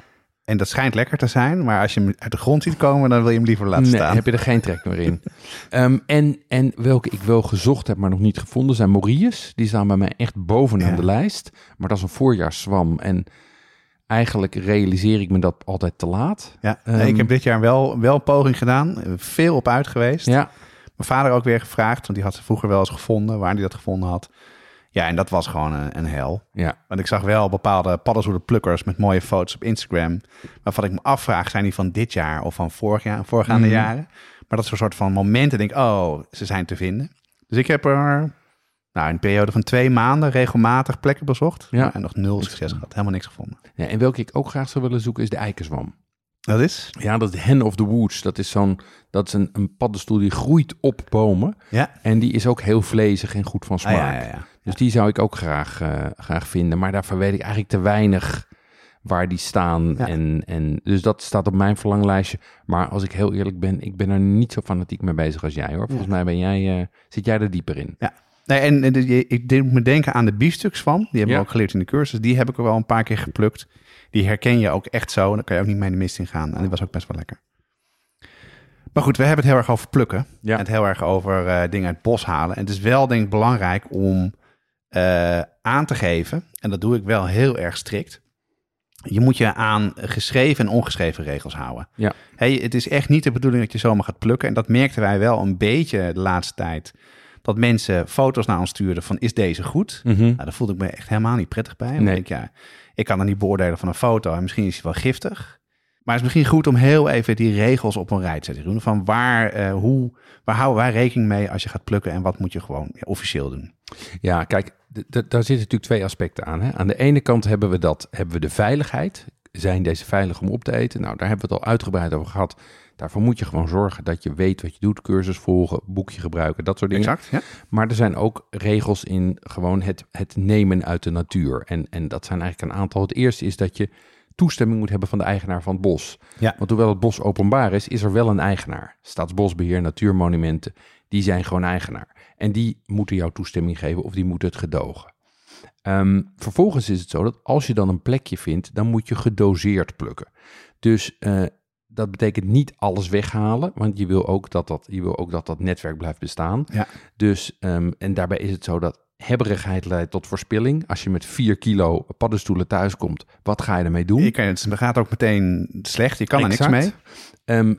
Speaker 2: En dat schijnt lekker te zijn. Maar als je hem uit de grond ziet komen, dan wil je hem liever laten
Speaker 1: nee,
Speaker 2: staan.
Speaker 1: heb je er geen trek meer in. [laughs] Ehm, en, en welke ik wel gezocht heb, maar nog niet gevonden, zijn Morius. Die staan bij mij echt bovenaan
Speaker 2: Ja.
Speaker 1: de lijst. Maar dat is een voorjaarszwam. En eigenlijk realiseer ik me dat altijd te laat.
Speaker 2: Ja, nee,
Speaker 1: Ehm,
Speaker 2: ik heb dit jaar wel, wel een poging gedaan. Veel op uit geweest.
Speaker 1: Ja,
Speaker 2: Mijn vader ook weer gevraagd, want die had ze vroeger wel eens gevonden, waar hij dat gevonden had. Ja, en dat was gewoon een, een hel.
Speaker 1: ja.
Speaker 2: Want ik zag wel bepaalde paddenstoelenplukkers met mooie foto's op Instagram. Waarvan ik me afvraag, zijn die van dit jaar of van vorig jaar, voorgaande
Speaker 1: Mhm.
Speaker 2: jaren? Maar dat is een soort van momenten, denk ik, oh, ze zijn te vinden. Dus ik heb er nou, in een periode van twee maanden regelmatig plekken bezocht.
Speaker 1: Ja.
Speaker 2: En nog nul succes gehad, helemaal niks gevonden.
Speaker 1: ja. En welke ik ook graag zou willen zoeken is de eikenzwam.
Speaker 2: Dat is?
Speaker 1: Ja, dat is Hen of the Woods. Dat is, zo'n, dat is een, een paddenstoel die groeit op bomen.
Speaker 2: Ja.
Speaker 1: En die is ook heel vlezig en goed van
Speaker 2: Ah,
Speaker 1: smaak.
Speaker 2: ja, ja, ja.
Speaker 1: Dus die zou ik ook graag, eh, graag vinden. Maar daarvoor weet ik eigenlijk te weinig waar die staan.
Speaker 2: Ja.
Speaker 1: En, en, dus dat staat op mijn verlanglijstje. Maar als ik heel eerlijk ben, ik ben er niet zo fanatiek mee bezig als jij hoor. Volgens mij ben jij, eh, zit jij er dieper in.
Speaker 2: Nee, en, en ik deed me denken aan de biefstukswam. Die hebben
Speaker 1: Ja.
Speaker 2: we ook geleerd in de cursus. Die heb ik er wel een paar keer geplukt. Die herken je ook echt zo. Dan kan je ook niet mee de mist in gaan. En die was ook best wel lekker. Maar goed, we hebben het heel erg over plukken.
Speaker 1: Ja.
Speaker 2: En het heel erg over eh, dingen uit het bos halen. En het is wel denk ik belangrijk om eh, aan te geven, en dat doe ik wel heel erg strikt. Je moet je aan geschreven en ongeschreven regels houden.
Speaker 1: Ja.
Speaker 2: Hey, het is echt niet de bedoeling dat je zomaar gaat plukken. En dat merkten wij wel een beetje de laatste tijd. Dat mensen foto's naar ons stuurden van is deze goed?
Speaker 1: Mhm.
Speaker 2: Nou, daar voelde ik me echt helemaal niet prettig bij.
Speaker 1: Nee.
Speaker 2: ik, ja, ik kan er niet beoordelen van een foto. En misschien is hij wel giftig. Maar het is misschien goed om heel even die regels op een rij te. Jeroen. Van waar, eh, hoe, waar houden wij rekening mee als je gaat plukken en wat moet je gewoon officieel doen?
Speaker 1: Ja, kijk, daar zitten natuurlijk twee aspecten aan. Hè. Aan de ene kant hebben we dat, hebben we de veiligheid. Zijn deze veilig om op te eten? Nou, daar hebben we het al uitgebreid over gehad. Daarvoor moet je gewoon zorgen dat je weet wat je doet. Cursus volgen, boekje gebruiken, dat soort dingen.
Speaker 2: Exact. Ja?
Speaker 1: Maar er zijn ook regels in gewoon het, het nemen uit de natuur. En, en dat zijn eigenlijk een aantal. Het eerste is dat je toestemming moet hebben van de eigenaar van het bos.
Speaker 2: Ja.
Speaker 1: Want hoewel het bos openbaar is, is er wel een eigenaar. Staatsbosbeheer, natuurmonumenten, die zijn gewoon eigenaar. En die moeten jou toestemming geven of die moeten het gedogen. Ehm, vervolgens is het zo dat als je dan een plekje vindt, dan moet je gedoseerd plukken. Dus eh, dat betekent niet alles weghalen, want je wil ook dat dat, je wil ook dat, dat netwerk blijft bestaan.
Speaker 2: Ja.
Speaker 1: Dus, ehm, en daarbij is het zo dat hebberigheid leidt tot verspilling. Als je met 4 kilo paddenstoelen thuiskomt, wat ga je ermee doen?
Speaker 2: Je kan, het gaat ook meteen slecht. Je kan er niks mee.
Speaker 1: Wat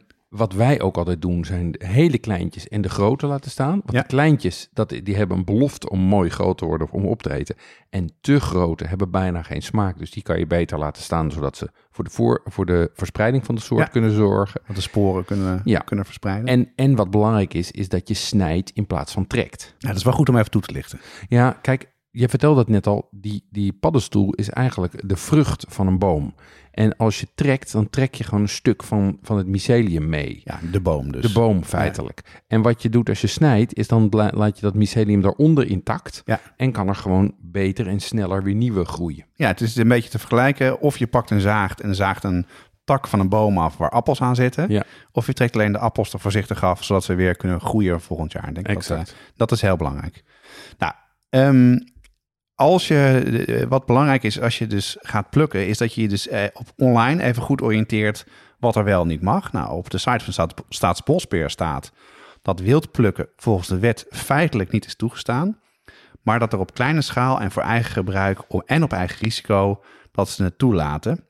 Speaker 1: wij ook altijd doen, zijn de hele kleintjes en de grote laten staan. Want
Speaker 2: Ja.
Speaker 1: de kleintjes, dat, die hebben een belofte om mooi groot te worden of om op te eten. En te grote hebben bijna geen smaak. Dus die kan je beter laten staan, zodat ze voor de, voor, voor de verspreiding van de soort
Speaker 2: Ja.
Speaker 1: kunnen zorgen.
Speaker 2: Want de sporen kunnen,
Speaker 1: Ja.
Speaker 2: kunnen verspreiden.
Speaker 1: En, en wat belangrijk is, is dat je snijdt in plaats van trekt.
Speaker 2: ja, dat is wel goed om even toe te lichten.
Speaker 1: Ja, kijk, je vertelde het net al, die, die paddenstoel is eigenlijk de vrucht van een boom. En als je trekt, dan trek je gewoon een stuk van, van het mycelium mee.
Speaker 2: Ja, de boom dus.
Speaker 1: De boom feitelijk. En wat je doet als je snijdt, is dan laat je dat mycelium daaronder intact.
Speaker 2: Ja.
Speaker 1: En kan er gewoon beter en sneller weer nieuwe groeien.
Speaker 2: Ja, het is een beetje te vergelijken. Of je pakt een zaagt en zaagt een tak van een boom af waar appels aan zitten.
Speaker 1: Ja.
Speaker 2: Of je trekt alleen de appels er voorzichtig af, zodat ze weer kunnen groeien volgend jaar. Ik denk dat,
Speaker 1: Exact.
Speaker 2: eh, dat is heel belangrijk. Nou, ehm, als je, eh, wat belangrijk is als je dus gaat plukken, is dat je je dus eh, op online even goed oriënteert wat er wel niet mag. Nou, op de site van Staat, Staatsbosbeheer staat dat wild plukken volgens de wet feitelijk niet is toegestaan. Maar dat er op kleine schaal en voor eigen gebruik en op eigen risico dat ze het toelaten.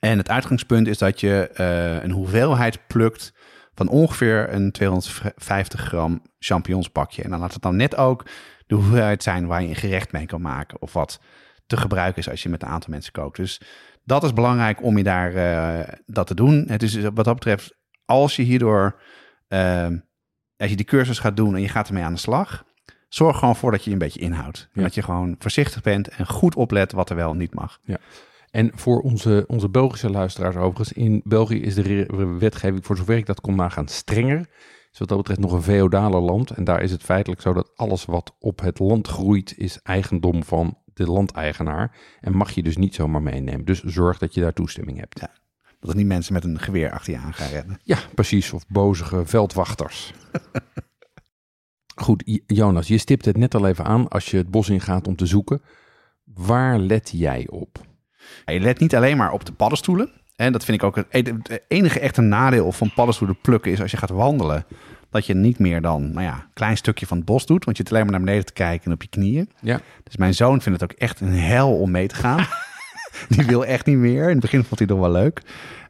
Speaker 2: En het uitgangspunt is dat je eh, een hoeveelheid plukt van ongeveer een 250 gram champignonspakje. En dan laat het dan net ook de hoeveelheid zijn waar je een gerecht mee kan maken. Of wat te gebruiken is als je met een aantal mensen kookt. Dus dat is belangrijk om je daar eh, dat te doen. Het is wat dat betreft, als je hierdoor, eh, als je die cursus gaat doen en je gaat ermee aan de slag, zorg gewoon voor dat je je een beetje inhoudt.
Speaker 1: Ja.
Speaker 2: dat je gewoon voorzichtig bent en goed oplet wat er wel en niet mag.
Speaker 1: En voor onze, onze Belgische luisteraars overigens, in België is de wetgeving, voor zover ik dat kon nagaan, strenger. Dus wat dat betreft nog een feodaler land. En daar is het feitelijk zo dat alles wat op het land groeit, is eigendom van de landeigenaar. En mag je dus niet zomaar meenemen. Dus zorg dat je daar toestemming hebt.
Speaker 2: Ja. Dat er niet mensen met een geweer achter je aan gaan rennen.
Speaker 1: Ja, precies. Of bozige veldwachters. [laughs] Goed, Jonas, je stipt het net al even aan als je het bos ingaat om te zoeken. Waar let jij op?
Speaker 2: Je let niet alleen maar op de paddenstoelen. En dat vind ik ook het e- enige echte nadeel van paddenstoelen plukken is als je gaat wandelen. Dat je niet meer dan nou ja, een klein stukje van het bos doet. Want je zit alleen maar naar beneden te kijken en op je knieën.
Speaker 1: Ja,
Speaker 2: Dus mijn zoon vindt het ook echt een hel om mee te gaan. [laughs] Die wil echt niet meer. In het begin vond hij het nog wel leuk.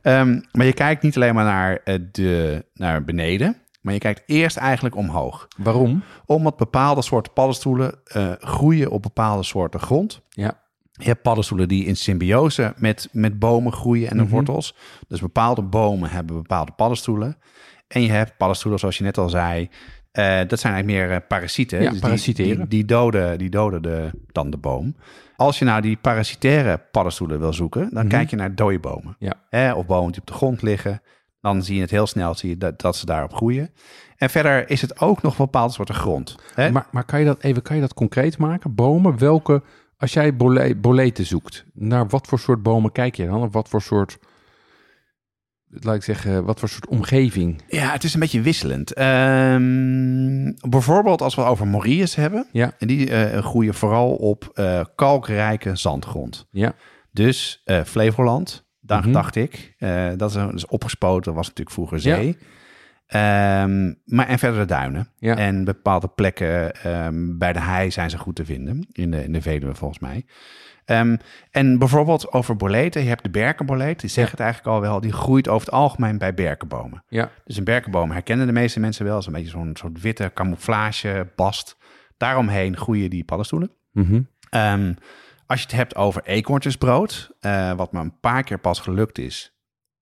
Speaker 2: Ehm, maar je kijkt niet alleen maar naar, eh, de, naar beneden. Maar je kijkt eerst eigenlijk omhoog.
Speaker 1: waarom?
Speaker 2: Omdat bepaalde soorten paddenstoelen eh, groeien op bepaalde soorten grond.
Speaker 1: Ja,
Speaker 2: Je hebt paddenstoelen die in symbiose met, met bomen groeien en de
Speaker 1: Mhm.
Speaker 2: wortels. Dus bepaalde bomen hebben bepaalde paddenstoelen. En je hebt paddenstoelen, zoals je net al zei. eh, dat zijn eigenlijk meer eh, parasieten.
Speaker 1: Ja,
Speaker 2: die-
Speaker 1: parasiteren.
Speaker 2: Die, die, doden, die doden de, dan de boom. Als je nou die parasitaire paddenstoelen wil zoeken, dan
Speaker 1: Mhm.
Speaker 2: kijk je naar dode bomen.
Speaker 1: Ja.
Speaker 2: Hè, of bomen die op de grond liggen. Dan zie je het heel snel zie je dat, dat ze daarop groeien. En verder is het ook nog bepaalde soorten grond. Hè?
Speaker 1: maar, maar kan je dat even kan je dat concreet maken? Bomen, welke, als jij bole, boleten zoekt, naar wat voor soort bomen kijk je dan? Of wat voor soort, laat ik zeggen, wat voor soort omgeving?
Speaker 2: Ja, het is een beetje wisselend. Ehm, bijvoorbeeld als we het over morilles hebben.
Speaker 1: Ja.
Speaker 2: En die eh, groeien vooral op eh, kalkrijke zandgrond.
Speaker 1: Ja,
Speaker 2: Dus eh, Flevoland, daar
Speaker 1: Mhm.
Speaker 2: dacht ik. dat is, is opgespoten, was natuurlijk vroeger zee. Ehm, maar en verder de duinen.
Speaker 1: Ja.
Speaker 2: En bepaalde plekken ehm, bij de hei zijn ze goed te vinden. In de, in de Veluwe volgens mij. Ehm, en bijvoorbeeld over boleten. Je hebt de berkenboleet. Die zegt het eigenlijk al wel. Die groeit over het algemeen bij berkenbomen.
Speaker 1: Ja.
Speaker 2: Dus een berkenboom herkennen de meeste mensen wel. Dat is een beetje zo'n soort witte camouflage bast. Daaromheen groeien die paddenstoelen.
Speaker 1: Mhm.
Speaker 2: Als je het hebt over eekhoorntjesbrood, eh, wat me een paar keer pas gelukt is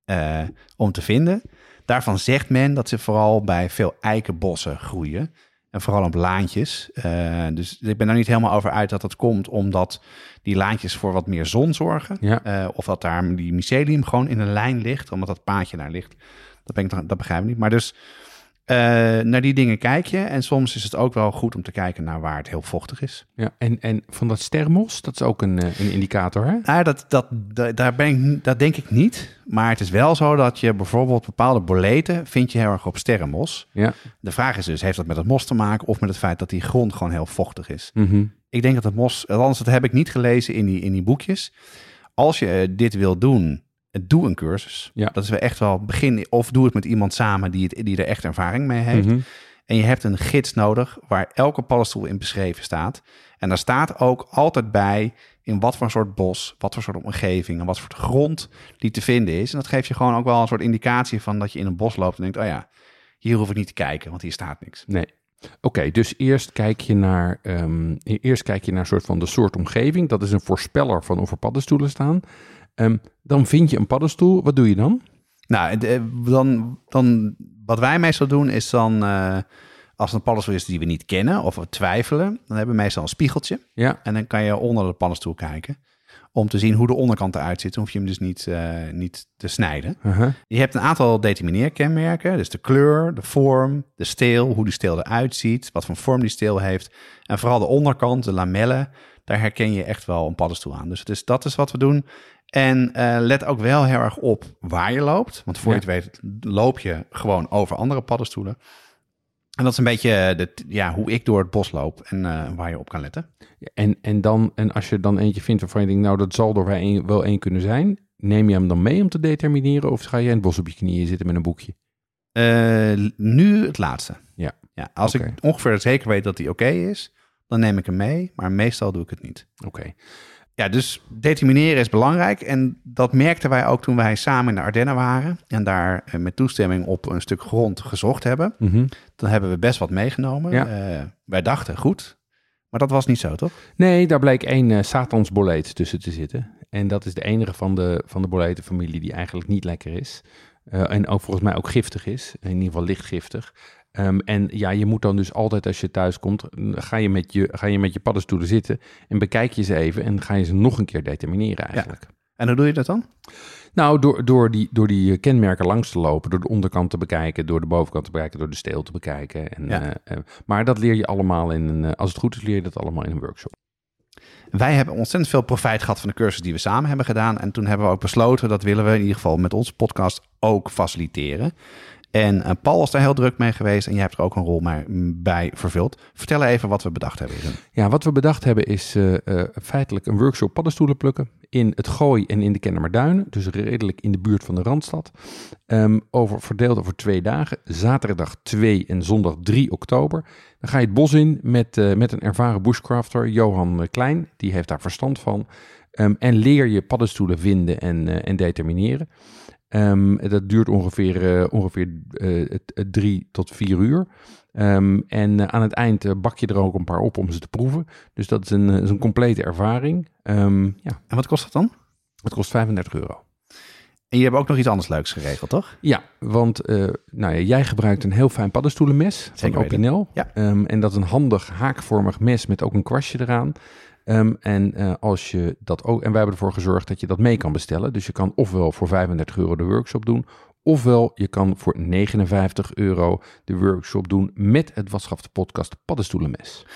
Speaker 2: eh, om te vinden. Daarvan zegt men dat ze vooral bij veel eikenbossen groeien. En vooral op laantjes. Eh, dus ik ben er niet helemaal over uit dat dat komt omdat die laantjes voor wat meer zon zorgen.
Speaker 1: Ja.
Speaker 2: Eh, of dat daar die mycelium gewoon in een lijn ligt, omdat dat paadje daar ligt. Dat, ben ik, dat begrijp ik niet. Maar dus eh, naar die dingen kijk je. En soms is het ook wel goed om te kijken naar waar het heel vochtig is.
Speaker 1: ja. En, en van dat sterrenmos, dat is ook een, eh, een indicator, hè?
Speaker 2: Nou, dat, dat, dat, daar ben ik, dat denk ik niet. Maar het is wel zo dat je bijvoorbeeld bepaalde boleten vind je heel erg op sterrenmos.
Speaker 1: Ja.
Speaker 2: De vraag is dus, heeft dat met het mos te maken of met het feit dat die grond gewoon heel vochtig is?
Speaker 1: Mhm.
Speaker 2: Ik denk dat het mos, althans dat heb ik niet gelezen in die, in die boekjes. Als je eh, dit wil doen, doe een cursus.
Speaker 1: Ja.
Speaker 2: Dat is wel echt wel begin, of doe het met iemand samen die, het, die er echt ervaring mee heeft.
Speaker 1: Mhm.
Speaker 2: En je hebt een gids nodig waar elke paddenstoel in beschreven staat. En daar staat ook altijd bij in wat voor soort bos, wat voor soort omgeving en wat voor grond die te vinden is. En dat geeft je gewoon ook wel een soort indicatie van dat je in een bos loopt en denkt, oh ja, hier hoef ik niet te kijken, want hier staat niks.
Speaker 1: Nee. Oké, dus eerst kijk je naar, ehm, eerst kijk je naar een soort van de soort omgeving. Dat is een voorspeller van of er paddenstoelen staan. Ehm, dan vind je een paddenstoel. Wat doe je dan?
Speaker 2: Nou, de- dan, dan, wat wij meestal doen is dan, eh, als het een paddenstoel is die we niet kennen of we twijfelen, dan hebben we meestal een spiegeltje.
Speaker 1: Ja.
Speaker 2: En dan kan je onder de paddenstoel kijken om te zien hoe de onderkant eruit ziet. Dan hoef je hem dus niet, eh, niet te snijden.
Speaker 1: Uh-huh.
Speaker 2: Je hebt een aantal determineerkenmerken. Dus de kleur, de vorm, de steel, hoe die steel eruit ziet, wat voor vorm die steel heeft. En vooral de onderkant, de lamellen, daar herken je echt wel een paddenstoel aan. Dus het is, dat is wat we doen. En eh, let ook wel heel erg op waar je loopt. Want voor
Speaker 1: Ja.
Speaker 2: je het weet loop je gewoon over andere paddenstoelen. En dat is een beetje de, ja, hoe ik door het bos loop en eh, waar je op kan letten.
Speaker 1: En, en, dan, en als je dan eentje vindt waarvan je denkt, nou dat zal er wel één, wel één kunnen zijn. Neem je hem dan mee om te determineren of ga je in het bos op je knieën zitten met een boekje?
Speaker 2: Eh, nu het laatste.
Speaker 1: Ja.
Speaker 2: ja als ik ongeveer zeker weet dat die oké is, dan neem ik hem mee. Maar meestal doe ik het niet.
Speaker 1: Oké.
Speaker 2: Ja, dus determineren is belangrijk. En dat merkten wij ook toen wij samen in de Ardennen waren. En daar eh, met toestemming op een stuk grond gezocht hebben.
Speaker 1: Mhm.
Speaker 2: Dan hebben we best wat meegenomen.
Speaker 1: Ja.
Speaker 2: Eh, wij dachten goed. Maar dat was niet zo, toch?
Speaker 1: Nee, daar bleek één eh satansboleet tussen te zitten. En dat is de enige van de, van de boletenfamilie die eigenlijk niet lekker is. En ook volgens mij ook giftig is. In ieder geval licht Ehm, en ja, je moet dan dus altijd als je thuis komt, ga je met je, ga je, met je paddenstoelen zitten en bekijk je ze even en ga je ze nog een keer determineren eigenlijk.
Speaker 2: En hoe doe je dat dan?
Speaker 1: Nou, door, door, die, door die eh, kenmerken langs te lopen, door de onderkant te bekijken, door de bovenkant te bekijken, door de steel te bekijken. En,
Speaker 2: Ja.
Speaker 1: eh, eh, maar dat leer je allemaal in een, als het goed is, leer je dat allemaal in een workshop.
Speaker 2: Wij hebben ontzettend veel profijt gehad van de cursus die we samen hebben gedaan. En toen hebben we ook besloten, dat willen we in ieder geval met onze podcast ook faciliteren. En eh, Paul was daar heel druk mee geweest en jij hebt er ook een rol mee- bij vervuld. Vertel even wat we bedacht hebben.
Speaker 1: Ja, wat we bedacht hebben is eh, eh, feitelijk een workshop paddenstoelen plukken in het Gooi en in de Kennemerduinen. Dus redelijk in de buurt van de Randstad. Ehm, over, verdeeld over twee dagen, zaterdag 2 en zondag 3 oktober. Dan ga je het bos in met, met een ervaren bushcrafter, Johan Klein. Die heeft daar verstand van. Ehm, en leer je paddenstoelen vinden en, en determineren. Ehm, dat duurt ongeveer, eh, ongeveer eh, drie tot vier uur. Ehm, en eh, aan het eind bak je er ook een paar op om ze te proeven. Dus dat is een, is een complete ervaring. Ehm, ja,
Speaker 2: En wat kost dat dan?
Speaker 1: het kost 35 euro.
Speaker 2: En je hebt ook nog iets anders leuks geregeld, toch?
Speaker 1: Ja, want nou ja, jij gebruikt een heel fijn paddenstoelenmes van
Speaker 2: Zeker weten.
Speaker 1: Opinel.
Speaker 2: Ja.
Speaker 1: En dat is een handig haakvormig mes met ook een kwastje eraan. Ehm, en, eh, als je dat ook, en wij hebben ervoor gezorgd dat je dat mee kan bestellen. Dus je kan ofwel voor 35 euro de workshop doen, ofwel je kan voor 59 euro de workshop doen met het podcast paddenstoelenmes.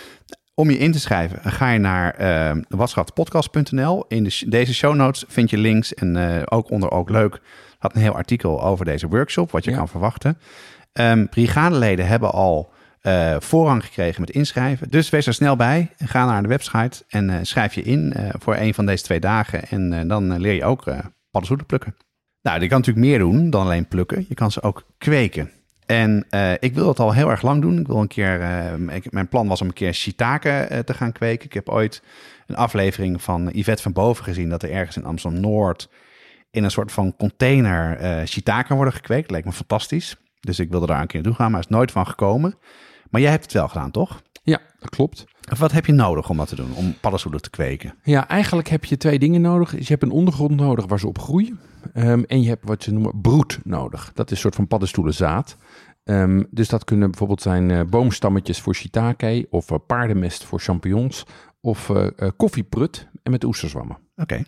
Speaker 2: Om je in te schrijven, ga je naar uh. In de, deze show notes vind je links en eh, ook onder ook leuk had een heel artikel over deze workshop, wat je
Speaker 1: Ja.
Speaker 2: kan verwachten. Ehm brigadeleden hebben al eh, voorrang gekregen met inschrijven. Dus wees er snel bij. Ga naar de website en eh, schrijf je in eh, voor een van deze twee dagen. En dan leer je ook paddenstoelen plukken. Nou, je kan natuurlijk meer doen dan alleen plukken. Je kan ze ook kweken. En uh, ik wil dat al heel erg lang doen. Ik wil een keer, uh, mijn plan was om een keer shiitake uh, te gaan kweken. Ik heb ooit een aflevering van Yvette van Boven gezien dat er ergens in Amsterdam Noord in een soort van container shiitake worden gekweekt. Leek me fantastisch. Dus ik wilde daar een keer naartoe gaan, maar is nooit van gekomen. Maar jij hebt het wel gedaan, toch?
Speaker 1: Ja, dat klopt.
Speaker 2: Wat heb je nodig om dat te doen, om paddenstoelen te kweken?
Speaker 1: Ja, eigenlijk heb je twee dingen nodig. Dus je hebt een ondergrond nodig waar ze op groeien. Um, en je hebt wat ze noemen broed nodig. Dat is een soort van paddenstoelenzaad. Um, dus dat kunnen bijvoorbeeld zijn uh, boomstammetjes voor shiitake... of uh, paardenmest voor champignons... of uh, koffieprut en met oesterzwammen.
Speaker 2: Oké. Okay.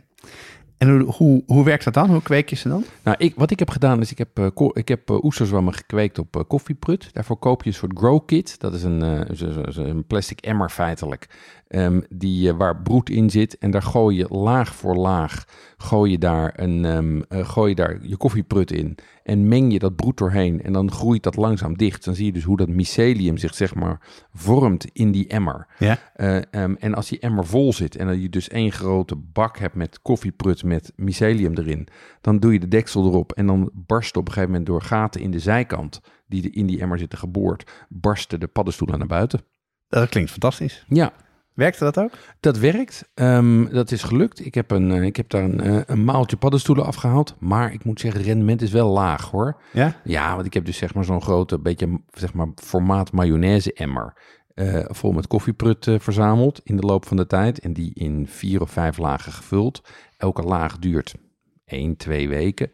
Speaker 2: En hoe, hoe, hoe werkt dat dan? Hoe kweek je ze dan?
Speaker 1: Nou, ik, wat ik heb gedaan is, ik heb, uh, ik heb uh, oesterzwammen gekweekt op uh, koffieprut. Daarvoor koop je een soort grow kit. Dat is een, een plastic emmer feitelijk. Um, die, waar broed in zit. En daar gooi je laag voor laag, gooi je daar, een, um, gooi je, daar je koffieprut in. En meng je dat broed doorheen. En dan groeit dat langzaam dicht. Dan zie je dus hoe dat mycelium zich zeg maar vormt in die emmer.
Speaker 2: Ja.
Speaker 1: Um, en als die emmer vol zit en dan je dus één grote bak hebt met koffieprut met mycelium erin. Dan doe je de deksel erop en dan barst op een gegeven moment door gaten in de zijkant die in die emmer zitten geboord, barsten de paddenstoelen naar buiten.
Speaker 2: Dat klinkt fantastisch.
Speaker 1: Ja,
Speaker 2: Werkte dat ook?
Speaker 1: Dat werkt. Um, dat is gelukt. Ik heb, een, uh, ik heb daar een, uh, een maaltje paddenstoelen afgehaald. Maar ik moet zeggen, rendement is wel laag hoor.
Speaker 2: Ja?
Speaker 1: Ja, want ik heb dus zeg maar zo'n grote, beetje zeg maar formaat mayonaise emmer. Uh, vol met koffieprut verzameld in de loop van de tijd. En die in vier of vijf lagen gevuld. Elke laag duurt één, twee weken.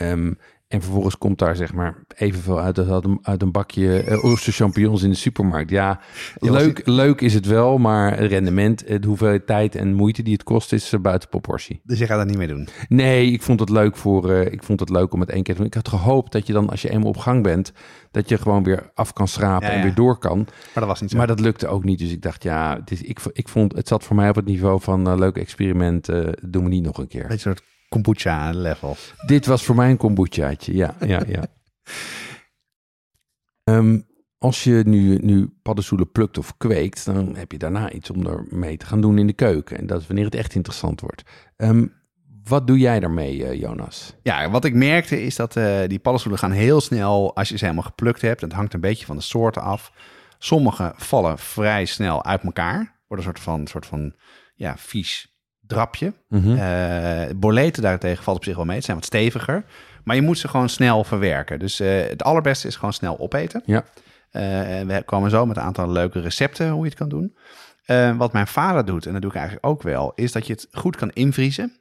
Speaker 1: Um, en vervolgens komt daar zeg maar evenveel uit als uit een, uit een bakje uh, oesterchampignons in de supermarkt. Ja, leuk, leuk is het wel, maar het rendement, de hoeveelheid tijd en moeite die het kost, is uh, buiten proportie.
Speaker 2: Dus je gaat dat niet meer doen?
Speaker 1: Nee, ik vond het leuk voor. Uh, ik vond het leuk om het één keer te doen. Ik had gehoopt dat je dan, als je eenmaal op gang bent, dat je gewoon weer af kan schrapen ja, ja. en weer door kan.
Speaker 2: Maar dat was niet zo.
Speaker 1: Maar dat lukte ook niet. Dus ik dacht, ja, het is, ik, ik vond het zat voor mij op het niveau van leuk experiment. doen we niet nog een keer.
Speaker 2: Een soort kombucha level.
Speaker 1: Dit was voor mij een kombuchaatje, ja. ja, ja. um, [laughs] als je nu, nu paddenstoelen plukt of kweekt, dan heb je daarna iets om ermee te gaan doen in de keuken. En dat is wanneer het echt interessant wordt. Um, wat doe jij daarmee, uh, Jonas?
Speaker 2: Ja, wat ik merkte is dat uh, die paddenstoelen gaan heel snel als je ze helemaal geplukt hebt. Het hangt een beetje van de soorten af. Sommige vallen vrij snel uit elkaar. Worden een soort van, soort van ja, vies drapje. Mm -hmm. uh, boleten daartegen valt op zich wel mee. Het zijn wat steviger. Maar je moet ze gewoon snel verwerken. Dus uh, het allerbeste is gewoon snel opeten.
Speaker 1: Ja.
Speaker 2: Uh, we komen zo met een aantal leuke recepten hoe je het kan doen. wat mijn vader doet, en dat doe ik eigenlijk ook wel, is dat je het goed kan invriezen.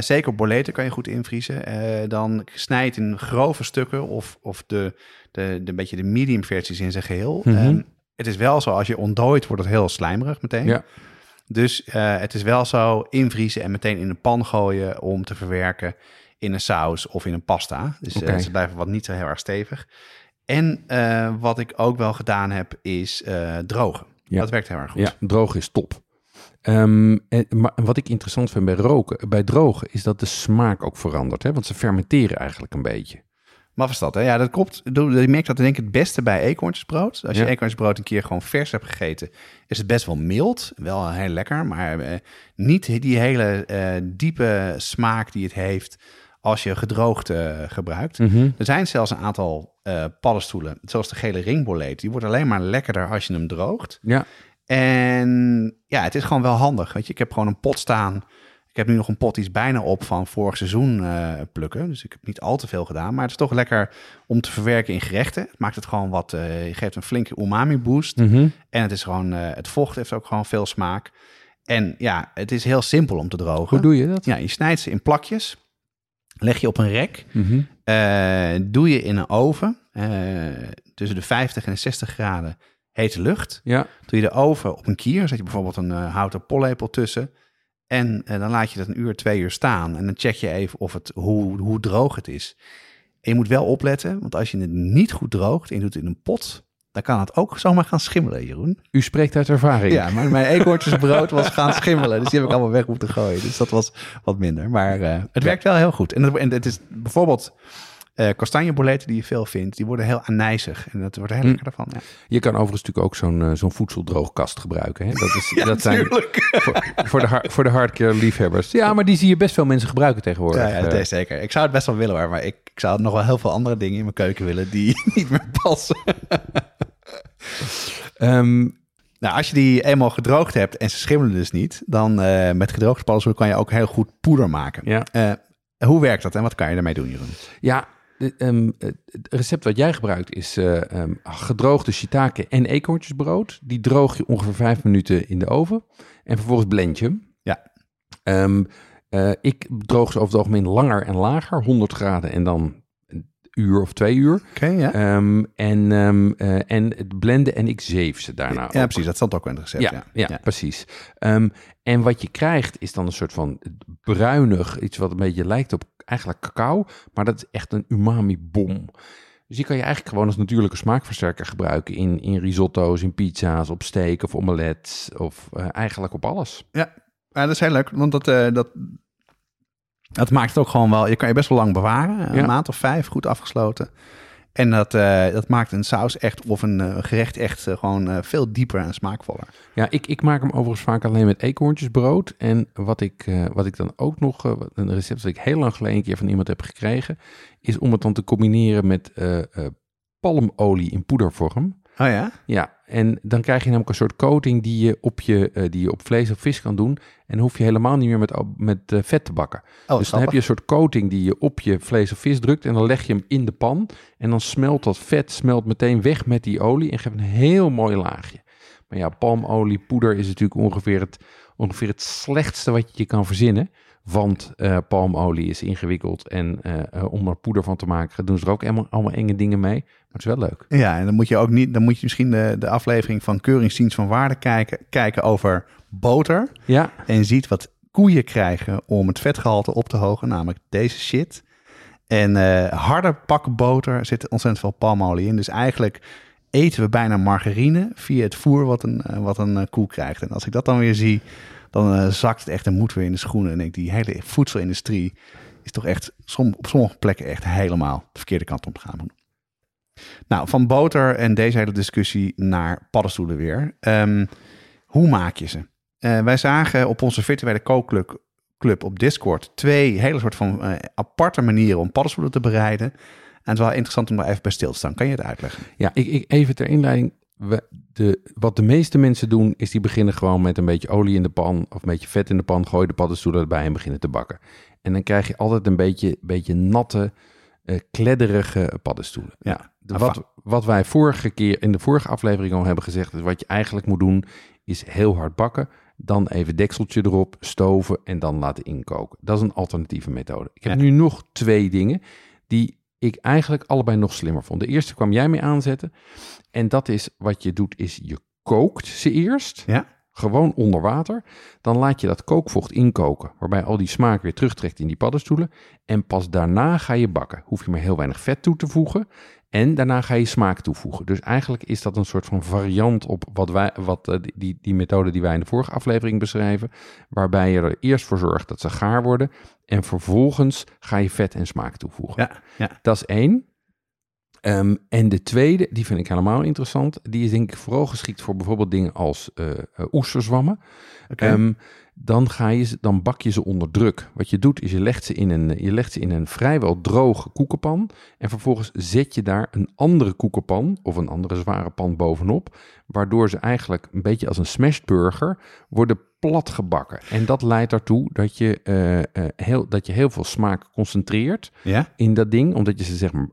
Speaker 2: zeker boleten kan je goed invriezen. dan snijdt in grove stukken of, of de, de, de, beetje de medium versies in zijn geheel. Mm -hmm. het is wel zo, als je ontdooit, wordt het heel slijmerig meteen.
Speaker 1: Ja.
Speaker 2: Dus uh, het is wel zo invriezen en meteen in een pan gooien om te verwerken in een saus of in een pasta. Dus okay. uh, ze blijven wat niet zo heel erg stevig. En uh, wat ik ook wel gedaan heb, is drogen. Ja. Dat werkt heel erg goed.
Speaker 1: Ja, drogen is top. Um, en, maar wat ik interessant vind bij, roken, bij drogen is dat de smaak ook verandert. Hè? Want ze fermenteren eigenlijk een beetje.
Speaker 2: Maf is dat, hè? Ja, dat klopt. Je merkt dat denk ik het beste bij eekhoornsbrood. Als je ja. eekhoornsbrood een keer gewoon vers hebt gegeten, is het best wel mild. Wel heel lekker, maar uh, niet die hele uh, diepe smaak die het heeft als je gedroogd uh, gebruikt.
Speaker 1: Mhm.
Speaker 2: Mm -hmm. Er zijn zelfs een aantal paddenstoelen, zoals de gele ringboleet. Die wordt alleen maar lekkerder als je hem droogt.
Speaker 1: Ja.
Speaker 2: En ja, het is gewoon wel handig. Weet je, ik heb gewoon een pot staan ik heb nu nog een pot die is bijna op van vorig seizoen uh, plukken. Dus ik heb niet al te veel gedaan. Maar het is toch lekker om te verwerken in gerechten. Het maakt het gewoon wat... Uh, je geeft een flinke umami boost.
Speaker 1: Mm -hmm.
Speaker 2: En het is gewoon... Uh, het vocht heeft ook gewoon veel smaak. En ja, het is heel simpel om te drogen.
Speaker 1: Hoe doe je dat?
Speaker 2: Ja, je snijdt ze in plakjes. Leg je op een rek.
Speaker 1: Mm -hmm.
Speaker 2: doe je in een oven. tussen de 50 en de 60 graden hete lucht.
Speaker 1: Ja.
Speaker 2: Doe je de oven op een kier. Zet je bijvoorbeeld een houten pollepel tussen... En uh, dan laat je dat een uur, twee uur staan. En dan check je even of het, hoe, hoe droog het is. En je moet wel opletten, want als je het niet goed droogt en je doet het in een pot, dan kan het ook zomaar gaan schimmelen, Jeroen.
Speaker 1: U spreekt uit ervaring.
Speaker 2: Ja, maar mijn eekhoortjesbrood was gaan schimmelen. Dus die heb ik allemaal weg moeten gooien. Dus dat was wat minder. Maar uh, het werkt wel heel goed. En het, en het is bijvoorbeeld uh, kastanjeboletten die je veel vindt, die worden heel anijzig. En dat wordt heel lekker ervan. Ja.
Speaker 1: Je kan overigens natuurlijk ook zo'n uh, zo'n voedseldroogkast gebruiken. Hè? Dat, is, [laughs]
Speaker 2: ja,
Speaker 1: dat zijn [laughs] voor, voor, de, voor de hardcore liefhebbers. Ja, maar die zie je best veel mensen gebruiken tegenwoordig.
Speaker 2: Ja, ja dat is zeker. Ik zou het best wel willen, maar ik, ik zou nog wel heel veel andere dingen in mijn keuken willen die [laughs] niet meer passen.
Speaker 1: Ehm,
Speaker 2: Nou, als je die eenmaal gedroogd hebt en ze schimmelen dus niet, dan eh, met gedroogde paddenstoelen kan je ook heel goed poeder maken.
Speaker 1: ja.
Speaker 2: Eh, hoe werkt dat en wat kan je daarmee doen, Jeroen?
Speaker 1: Ja, de- ehm, het recept wat jij gebruikt is eh, ehm, gedroogde shiitake en eekhoorntjesbrood. Die droog je ongeveer vijf minuten in de oven en vervolgens blend je hem.
Speaker 2: Ja.
Speaker 1: Ehm, eh, ik droog ze over het algemeen langer en lager, 100 graden en dan een uur of twee uur.
Speaker 2: Oké, ja.
Speaker 1: En, eh, en het blenden en ik zeef ze daarna
Speaker 2: ja,
Speaker 1: ook.
Speaker 2: precies. Dat stond ook in het recept.
Speaker 1: Ja,
Speaker 2: Ja,
Speaker 1: ja, precies. En wat je krijgt is dan een soort van bruinig, iets wat een beetje lijkt op eigenlijk cacao, maar dat is echt een umami-bom. Dus die kan je eigenlijk gewoon als natuurlijke smaakversterker gebruiken in, in risotto's, in pizza's, op steak of omelets of eh, eigenlijk op alles.
Speaker 2: Ja, dat is heel leuk, want dat, eh, dat, dat maakt het ook gewoon wel... Je kan je best wel lang bewaren, een
Speaker 1: Ja.
Speaker 2: maand of vijf, goed afgesloten. En dat, eh, dat maakt een saus echt, of een eh, gerecht echt eh, gewoon veel dieper en smaakvoller.
Speaker 1: Ja, ik, ik maak hem overigens vaak alleen met eekhoorntjesbrood. En wat ik, wat ik dan ook nog, een recept dat ik heel lang geleden een keer van iemand heb gekregen, is om het dan te combineren met palmolie in poedervorm.
Speaker 2: Oh ja?
Speaker 1: Ja, en dan krijg je namelijk een soort coating die je op, je, eh, die je op vlees of vis kan doen. En hoef je helemaal niet meer met, met eh, vet te bakken.
Speaker 2: Oh,
Speaker 1: dus dan heb je een soort coating die je op je vlees of vis drukt. En dan leg je hem in de pan. En dan smelt dat vet smelt meteen weg met die olie. En geeft een heel mooi laagje. Maar ja, palmoliepoeder is natuurlijk ongeveer het, ongeveer het slechtste wat je je kan verzinnen. Want eh, palmolie is ingewikkeld. En eh, eh, om er poeder van te maken, doen ze er ook allemaal, allemaal enge dingen mee. Maar het is wel leuk.
Speaker 2: Ja, en dan moet je ook niet, dan moet je misschien de, de aflevering van Keuringsdienst van Waarde kijken, kijken over boter.
Speaker 1: Ja,
Speaker 2: En ziet wat koeien krijgen om het vetgehalte op te hogen, namelijk deze shit. En eh, harde pakken boter zit ontzettend veel palmolie in. Dus eigenlijk eten we bijna margarine via het voer wat een, wat een koe krijgt. En als ik dat dan weer zie, dan eh, zakt het echt de moed weer in de schoenen. En ik, die hele voedselindustrie is toch echt op sommige plekken echt helemaal de verkeerde kant op gaan. Nou, van boter en deze hele discussie naar paddenstoelen weer. Ehm, hoe maak je ze? Eh, wij zagen op onze virtuele kookclub club op Discord twee hele soort van eh, aparte manieren om paddenstoelen te bereiden. En het is wel interessant om daar even bij stil te staan. Kan je het uitleggen?
Speaker 1: Ja, ik, ik, even ter inleiding. We, de, wat de meeste mensen doen, is die beginnen gewoon met een beetje olie in de pan of een beetje vet in de pan, gooi de paddenstoelen erbij en beginnen te bakken. En dan krijg je altijd een beetje, beetje natte, eh kledderige paddenstoelen.
Speaker 2: Ja,
Speaker 1: wat, wat wij vorige keer in de vorige aflevering al hebben gezegd, is wat je eigenlijk moet doen, is heel hard bakken. Dan even dekseltje erop, stoven en dan laten inkoken. Dat is een alternatieve methode. Ik heb
Speaker 2: Ja.
Speaker 1: nu nog twee dingen die ik eigenlijk allebei nog slimmer vond. De eerste kwam jij mee aanzetten. En dat is wat je doet, is je kookt ze eerst.
Speaker 2: Ja?
Speaker 1: Gewoon onder water. Dan laat je dat kookvocht inkoken. Waarbij al die smaak weer terugtrekt in die paddenstoelen. En pas daarna ga je bakken. Hoef je maar heel weinig vet toe te voegen. En daarna ga je smaak toevoegen. Dus eigenlijk is dat een soort van variant op wat wij, wat, eh, die- die, die methode die wij in de vorige aflevering beschrijven. Waarbij je er eerst voor zorgt dat ze gaar worden. En vervolgens ga je vet en smaak toevoegen.
Speaker 2: Ja, ja.
Speaker 1: Dat is één. Ehm, en de tweede, die vind ik helemaal interessant. Die is denk ik vooral geschikt voor bijvoorbeeld dingen als eh, oesterzwammen. Ehm, dan, ga je ze, dan bak je ze onder druk. Wat je doet is je legt, ze in een, je legt ze in een vrijwel droge koekenpan. En vervolgens zet je daar een andere koekenpan of een andere zware pan bovenop. Waardoor ze eigenlijk een beetje als een smashed burger worden plat gebakken. En dat leidt ertoe dat je, eh, heel, dat je heel veel smaak concentreert
Speaker 2: ja?
Speaker 1: in dat ding, omdat je ze zeg maar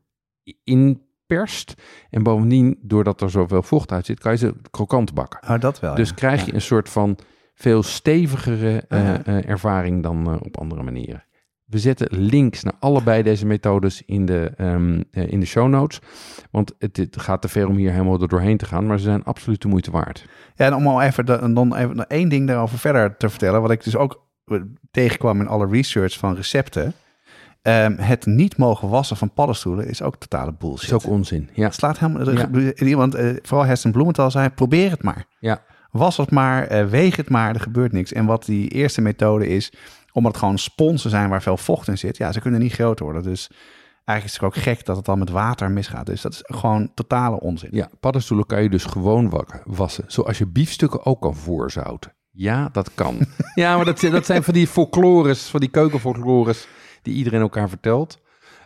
Speaker 1: inperst. En bovendien, doordat er zoveel vocht uit zit, kan je ze krokant bakken.
Speaker 2: Oh, dat wel.
Speaker 1: Dus
Speaker 2: ja.
Speaker 1: krijg je een soort van veel stevigere eh,
Speaker 2: Ah.
Speaker 1: eh, ervaring dan eh, op andere manieren. We zetten links naar allebei deze methodes in de, ehm, eh, in de show notes. Want het, het gaat te ver om hier helemaal er doorheen te gaan. Maar ze zijn absoluut de moeite waard.
Speaker 2: Ja, en om al even, de, dan even nog één ding daarover verder te vertellen, wat ik dus ook tegenkwam in alle research van recepten. Ehm, het niet mogen wassen van paddenstoelen is ook totale bullshit.
Speaker 1: is ook onzin. Ja,
Speaker 2: Het slaat helemaal...
Speaker 1: Ja.
Speaker 2: Iemand, eh, vooral Heston Bloementhal zei, probeer het maar.
Speaker 1: ja.
Speaker 2: Was het maar, eh, weeg het maar, er gebeurt niks. En wat die eerste methode is, omdat het gewoon sponsen zijn waar veel vocht in zit. Ja, ze kunnen niet groot worden. Dus eigenlijk is het ook gek dat het dan met water misgaat. Dus dat is gewoon totale onzin.
Speaker 1: Ja, paddenstoelen kan je dus gewoon wassen. Zoals je biefstukken ook kan voorzouten. Ja, dat kan. [laughs] ja, maar dat, dat zijn van die folklores, van die keukenfolklores die iedereen elkaar vertelt.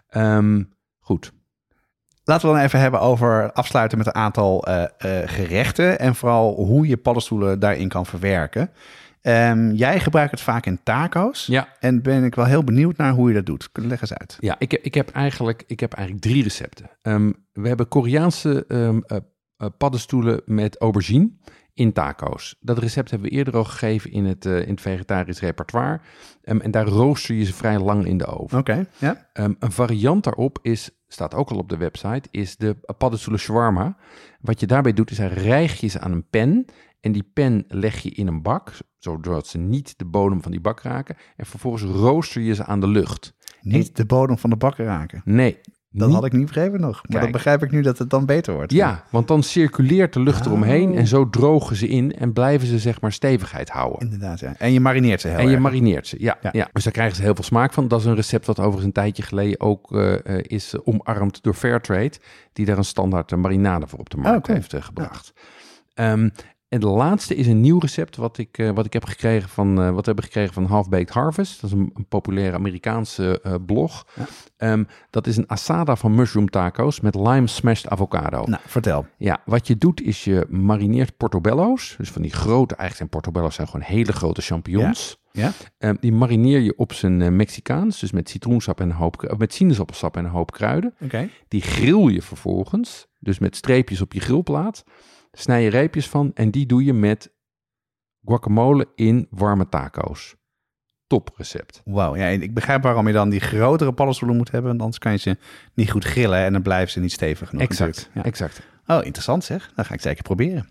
Speaker 1: Ehm, goed.
Speaker 2: Laten we dan even hebben over afsluiten met een aantal eh, eh, gerechten en vooral hoe je paddenstoelen daarin kan verwerken. Ehm, jij gebruikt het vaak in taco's.
Speaker 1: Ja.
Speaker 2: En ben ik wel heel benieuwd naar hoe je dat doet. Leg eens uit.
Speaker 1: Ja, ik, ik, heb, eigenlijk, ik heb eigenlijk drie recepten. Ehm, we hebben Koreaanse um, uh, paddenstoelen met aubergine in taco's. Dat recept hebben we eerder al gegeven in het, uh, in het vegetarisch repertoire. Um, en daar rooster je ze vrij lang in de oven.
Speaker 2: Oké, okay, ja.
Speaker 1: Um, een variant daarop is, staat ook al op de website, is de paddenstoelen shawarma. Wat je daarbij doet, is hij rijg je ze aan een pen. En die pen leg je in een bak, zodat ze niet de bodem van die bak raken. En vervolgens rooster je ze aan de lucht.
Speaker 2: Niet en, de bodem van de bak raken?
Speaker 1: Nee,
Speaker 2: dat had ik niet begrepen nog. Maar Kijk. dan begrijp ik nu dat het dan beter wordt.
Speaker 1: Ja, want dan circuleert de lucht eromheen en zo drogen ze in en blijven ze zeg maar stevigheid houden.
Speaker 2: Inderdaad, ja. En je marineert ze heel
Speaker 1: En
Speaker 2: erg.
Speaker 1: je marineert ze, ja, ja. ja. Dus daar krijgen ze heel veel smaak van. Dat is een recept wat overigens een tijdje geleden ook uh, is omarmd door Fairtrade. Die daar een standaard marinade voor op de markt oh, cool. heeft uh, gebracht. Ja. Um, en de laatste is een nieuw recept wat ik, uh, wat ik heb gekregen van, uh, wat hebben gekregen van Half Baked Harvest. Dat is een, een populaire Amerikaanse uh, blog. Ja. Um, dat is een asada van mushroom taco's met lime smashed avocado.
Speaker 2: Nou, vertel.
Speaker 1: Ja, wat je doet is je marineert portobello's. Dus van die grote, eigenlijk zijn portobello's zijn gewoon hele grote champignons.
Speaker 2: Ja.
Speaker 1: ja? Um, die marineer je op zijn Mexicaans, dus met citroensap en een hoop, met sinaasappelsap en een hoop kruiden.
Speaker 2: Okay.
Speaker 1: Die grill je vervolgens, dus met streepjes op je grillplaat snij je reepjes van en die doe je met guacamole in warme taco's. Top recept.
Speaker 2: Wauw, ja, ik begrijp waarom je dan die grotere paddenstoelen moet hebben, want anders kan je ze niet goed grillen en dan blijven ze niet stevig genoeg.
Speaker 1: Exact, ja. exact.
Speaker 2: Oh, interessant zeg. Dat ga ik zeker proberen.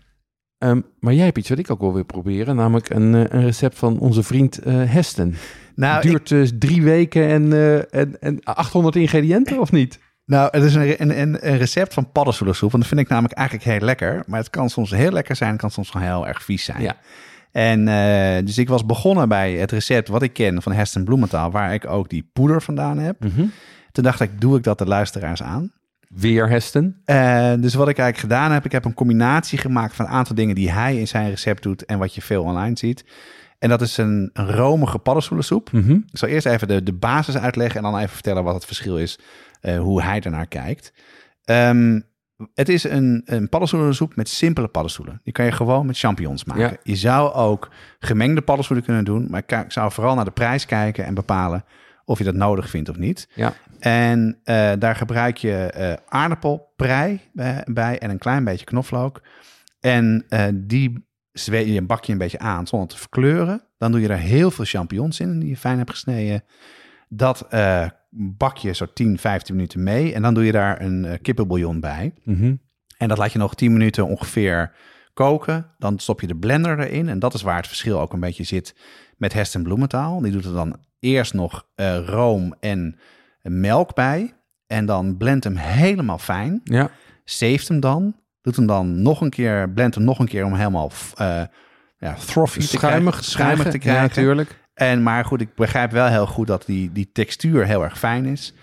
Speaker 1: Um, maar jij hebt iets wat ik ook wel wil proberen, namelijk een, een recept van onze vriend uh, Hesten. Nou, Het duurt ik... dus drie weken en, uh, en, en 800 ingrediënten, of niet?
Speaker 2: Nou, het is een, een, een recept van paddenstoelensoep. Want dat vind ik namelijk eigenlijk heel lekker. Maar het kan soms heel lekker zijn. Het kan soms gewoon heel erg vies zijn.
Speaker 1: Ja.
Speaker 2: En uh, dus ik was begonnen bij het recept wat ik ken van Heston Bloementaal. Waar ik ook die poeder vandaan heb.
Speaker 1: Mm -hmm.
Speaker 2: Toen dacht ik, doe ik dat de luisteraars aan?
Speaker 1: Weer Heston?
Speaker 2: Uh, dus wat ik eigenlijk gedaan heb, ik heb een combinatie gemaakt van een aantal dingen die hij in zijn recept doet en wat je veel online ziet. En dat is een, een romige paddenstoelensoep.
Speaker 1: Mm -hmm.
Speaker 2: Ik zal eerst even de, de basis uitleggen en dan even vertellen wat het verschil is uh, hoe hij ernaar kijkt. Um, het is een, een paddenstoelensoep met simpele paddenstoelen. Die kan je gewoon met champignons maken.
Speaker 1: Ja.
Speaker 2: Je zou ook gemengde paddenstoelen kunnen doen, maar ik zou vooral naar de prijs kijken en bepalen of je dat nodig vindt of niet.
Speaker 1: Ja.
Speaker 2: En uh, daar gebruik je uh, aardappelprei bij en een klein beetje knoflook. En die zweet je een bakje een beetje aan zonder te verkleuren. Dan doe je er heel veel champignons in die je fijn hebt gesneden. Dat uh, bak je zo 10, 15 minuten mee. En dan doe je daar een uh, kippenbouillon bij.
Speaker 1: Mm -hmm.
Speaker 2: En dat laat je nog 10 minuten ongeveer koken. Dan stop je de blender erin. En dat is waar het verschil ook een beetje zit met Heston Bloementaal. Die doet er dan eerst nog uh, room en melk bij. En dan blendt hem helemaal fijn.
Speaker 1: Ja.
Speaker 2: Zeeft hem dan. Doet hem dan nog een keer, blendt hem nog een keer om helemaal uh, ja, frothy te
Speaker 1: schuimig,
Speaker 2: krijgen, schuimig te krijgen.
Speaker 1: Ja, natuurlijk.
Speaker 2: En, maar goed, ik begrijp wel heel goed dat die, die textuur heel erg fijn is.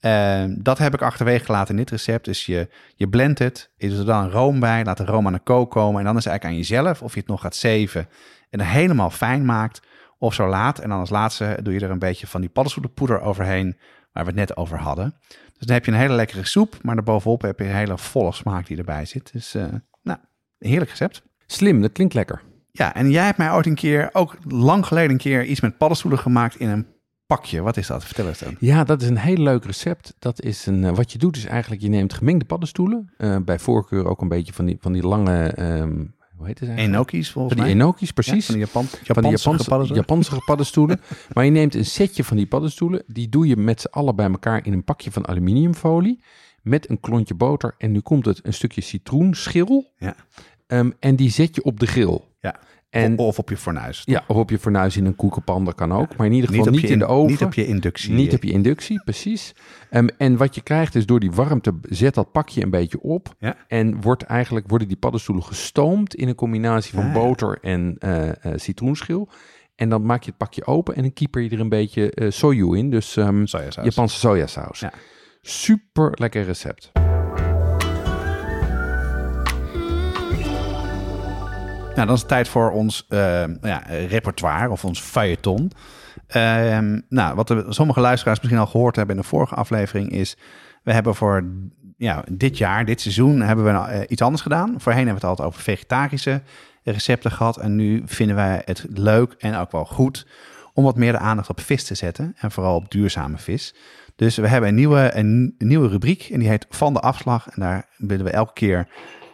Speaker 2: Uh, dat heb ik achterwege gelaten in dit recept. Dus je, je blendt het, je doet er dan room bij, laat de room aan de kook komen. En dan is het eigenlijk aan jezelf of je het nog gaat zeven en er helemaal fijn maakt. Of zo laat. En dan als laatste doe je er een beetje van die paddenstoelenpoeder overheen, waar we het net over hadden. Dus dan heb je een hele lekkere soep, maar daarbovenop heb je een hele volle smaak die erbij zit. Dus uh, nou, een heerlijk recept.
Speaker 1: Slim, dat klinkt lekker.
Speaker 2: Ja, en jij hebt mij ooit een keer, ook lang geleden een keer, iets met paddenstoelen gemaakt in een pakje. Wat is dat? Vertel eens dan.
Speaker 1: Ja, dat is een heel leuk recept. Dat is een, uh, wat je doet is eigenlijk, je neemt gemengde paddenstoelen. Uh, bij voorkeur ook een beetje van die, van die lange, um, hoe heet het eigenlijk?
Speaker 2: Enoki's volgens
Speaker 1: van die
Speaker 2: mij.
Speaker 1: Enoki's, precies.
Speaker 2: Ja, van die Japan,
Speaker 1: Japanse, van die Japanse, paddenstoelen. Japanse paddenstoelen. [laughs] maar je neemt een setje van die paddenstoelen. Die doe je met z'n allen bij elkaar in een pakje van aluminiumfolie. Met een klontje boter. En nu komt het een stukje citroenschil.
Speaker 2: Ja.
Speaker 1: Um, en die zet je op de grill.
Speaker 2: Ja. En, of op je fornuis.
Speaker 1: Ja, of op je fornuis in een koekenpan, dat kan ook. Maar in ieder geval niet, niet in de oven.
Speaker 2: Niet op je inductie.
Speaker 1: Niet op je inductie, precies. Um, en wat je krijgt is door die warmte, zet dat pakje een beetje op.
Speaker 2: Ja.
Speaker 1: En wordt eigenlijk, worden die paddenstoelen gestoomd in een combinatie van
Speaker 2: Ah, ja.
Speaker 1: boter en uh, uh, citroenschil. En dan maak je het pakje open en dan kieper je er een beetje uh, soju in. Dus um,
Speaker 2: sojasaus.
Speaker 1: Japanse sojasaus.
Speaker 2: Ja.
Speaker 1: Super lekker recept.
Speaker 2: Nou, dan is het tijd voor ons uh, ja, repertoire of ons feuilleton. Ehm, nou, wat sommige luisteraars misschien al gehoord hebben in de vorige aflevering is... we hebben voor ja, dit jaar, dit seizoen, hebben we uh, iets anders gedaan. Voorheen hebben we het altijd over vegetarische recepten gehad. En nu vinden wij het leuk en ook wel goed om wat meer de aandacht op vis te zetten. En vooral op duurzame vis. Dus we hebben een nieuwe, een, nieuwe rubriek en die heet Van de Afslag. En daar willen we elke keer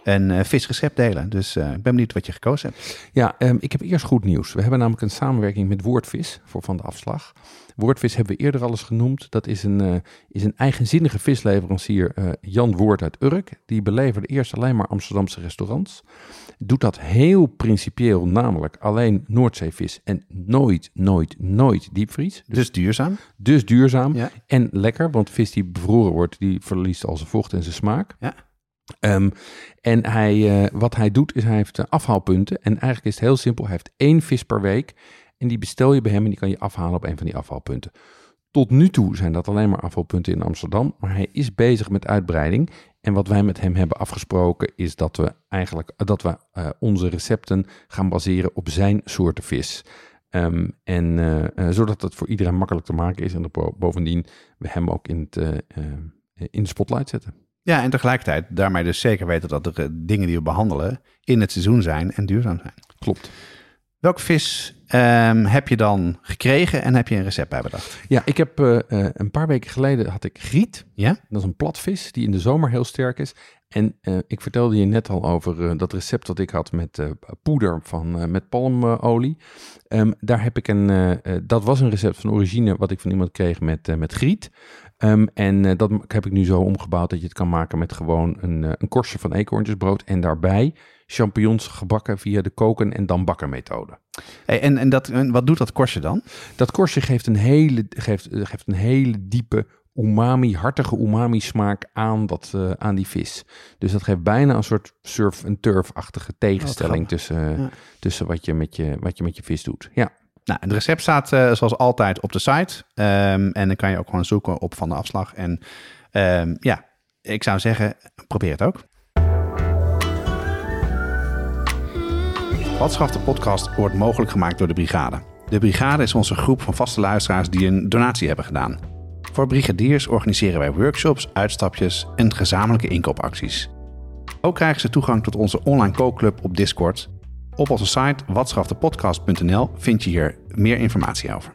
Speaker 2: een uh, visrecept delen. Dus uh, ik ben benieuwd wat je gekozen hebt.
Speaker 1: Ja, um, ik heb eerst goed nieuws. We hebben namelijk een samenwerking met Woordvis voor Van de Afslag. Woordvis hebben we eerder al eens genoemd. Dat is een, uh, is een eigenzinnige visleverancier, Jan Woord uit Urk. Die beleverde eerst alleen maar Amsterdamse restaurants. Doet dat heel principieel, namelijk alleen Noordzeevis en nooit, nooit, nooit diepvries.
Speaker 2: Dus, dus duurzaam?
Speaker 1: Dus duurzaam ja. en lekker, want vis die bevroren wordt, die verliest al zijn vocht en zijn smaak.
Speaker 2: Ja.
Speaker 1: Um, en hij, uh, wat hij doet, is hij heeft afhaalpunten. En eigenlijk is het heel simpel. Hij heeft één vis per week. En die bestel je bij hem en die kan je afhalen op een van die afhaalpunten. Tot nu toe zijn dat alleen maar afvalpunten in Amsterdam. Maar hij is bezig met uitbreiding. En wat wij met hem hebben afgesproken is dat we eigenlijk dat we onze recepten gaan baseren op zijn soorten vis. Um, en zodat het voor iedereen makkelijk te maken is. En bovendien we hem ook in, het, in de spotlight zetten.
Speaker 2: Ja, en tegelijkertijd daarmee dus zeker weten dat de dingen die we behandelen in het seizoen zijn en duurzaam zijn.
Speaker 1: Klopt.
Speaker 2: Welke vis um, heb je dan gekregen en heb je een recept bij bedacht?
Speaker 1: Ja, ik heb uh, uh, een paar weken geleden had ik griet.
Speaker 2: Ja?
Speaker 1: Dat is een platvis die in de zomer heel sterk is. En uh, ik vertelde je net al over dat recept dat ik had met poeder van, met palmolie. Um, daar heb ik een, dat was een recept van origine wat ik van iemand kreeg met, met griet. Um, en dat heb ik nu zo omgebouwd dat je het kan maken met gewoon een, een korstje van eekhoorntjesbrood. En daarbij champignons gebakken via de koken- en dan bakken methode.
Speaker 2: Hey, en en, dat, en wat doet dat korstje dan?
Speaker 1: Dat korstje geeft een hele, geeft, geeft een hele diepe umami, hartige umami smaak aan, dat, uh, aan die vis. Dus dat geeft bijna een soort surf- en turf-achtige tegenstelling tussen, ja. tussen wat, je met je, wat je met je vis doet. Ja.
Speaker 2: Nou, het recept staat uh, zoals altijd op de site. Um, en dan kan je ook gewoon zoeken op Van de Afslag. En um, ja, ik zou zeggen, probeer het ook. Watschaf de podcast wordt mogelijk gemaakt door de Brigade. De Brigade is onze groep van vaste luisteraars die een donatie hebben gedaan. Voor brigadiers organiseren wij workshops, uitstapjes en gezamenlijke inkoopacties. Ook krijgen ze toegang tot onze online kookclub op Discord. Op onze site watschaftepodcast.nl vind je hier meer informatie over.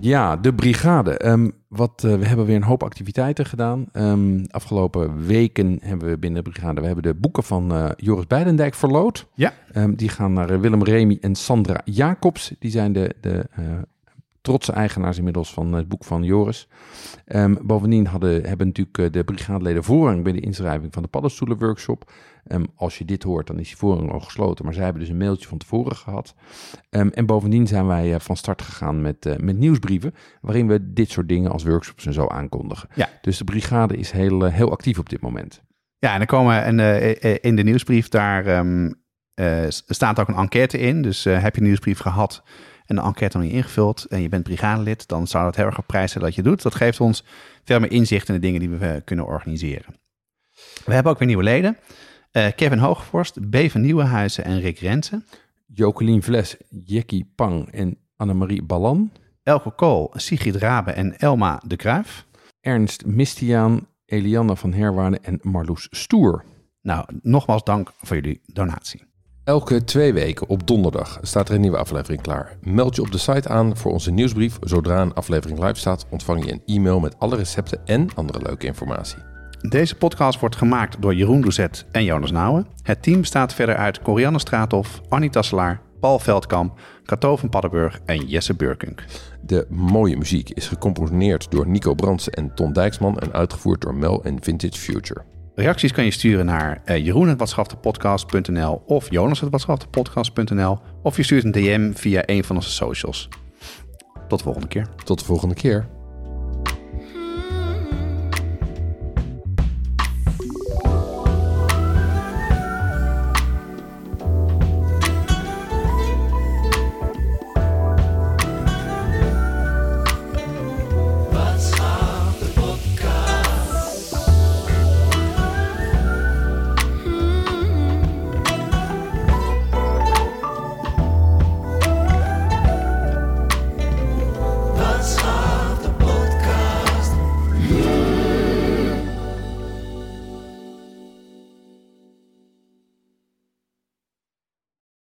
Speaker 1: Ja, de brigade. Um, wat, uh, we hebben weer een hoop activiteiten gedaan. Um, afgelopen weken hebben we binnen de brigade we hebben de boeken van uh, Joris Beidendijk verloot.
Speaker 2: Ja.
Speaker 1: Um, die gaan naar uh, Willem Remy en Sandra Jacobs. Die zijn de, de trotse eigenaars inmiddels van het boek van Joris. Um, bovendien hadden, hebben natuurlijk de brigadeleden voorrang bij de inschrijving van de paddenstoelenworkshop. Um, als je dit hoort, dan is die voorrang al gesloten. Maar zij hebben dus een mailtje van tevoren gehad. Um, en bovendien zijn wij uh, van start gegaan met, uh, met nieuwsbrieven. Waarin we dit soort dingen als workshops en zo aankondigen.
Speaker 2: Ja.
Speaker 1: Dus de brigade is heel, uh, heel actief op dit moment.
Speaker 2: Ja, en er komen en, in de nieuwsbrief daar staat ook een enquête in. Dus heb je een nieuwsbrief gehad en de enquête nog niet ingevuld en je bent brigadelid, dan zou dat heel erg op prijs zijn dat je doet. Dat geeft ons veel meer inzicht in de dingen die we kunnen organiseren. We hebben ook weer nieuwe leden. Uh, Kevin Hoogvorst, B. van Nieuwenhuizen en Rick Rensen.
Speaker 1: Jokelien Vles, Jackie Pang en Annemarie Ballan.
Speaker 2: Elke Kool, Sigrid Rabe en Elma de Kruif.
Speaker 1: Ernst Mistiaan, Elianne van Herwaarde en Marloes Stoer.
Speaker 2: Nou, nogmaals dank voor jullie donatie.
Speaker 3: Elke twee weken op donderdag staat er een nieuwe aflevering klaar. Meld je op de site aan voor onze nieuwsbrief. Zodra een aflevering live staat, ontvang je een e-mail met alle recepten en andere leuke informatie.
Speaker 2: Deze podcast wordt gemaakt door Jeroen Doezet en Jonas Nouwen. Het team bestaat verder uit Corianne Straathof, Annie Tasselaar, Paul Veldkamp, Kato van Paddenburg en Jesse Beurkunk.
Speaker 3: De mooie muziek is gecomponeerd door Nico Brandsen en Ton Dijksman en uitgevoerd door Mel en Vintage Future.
Speaker 2: Reacties kan je sturen naar uh, jeroen.watschaftepodcast.nl of jonas.watschaftepodcast.nl of je stuurt een DM via een van onze socials. Tot de volgende keer.
Speaker 3: Tot de volgende keer.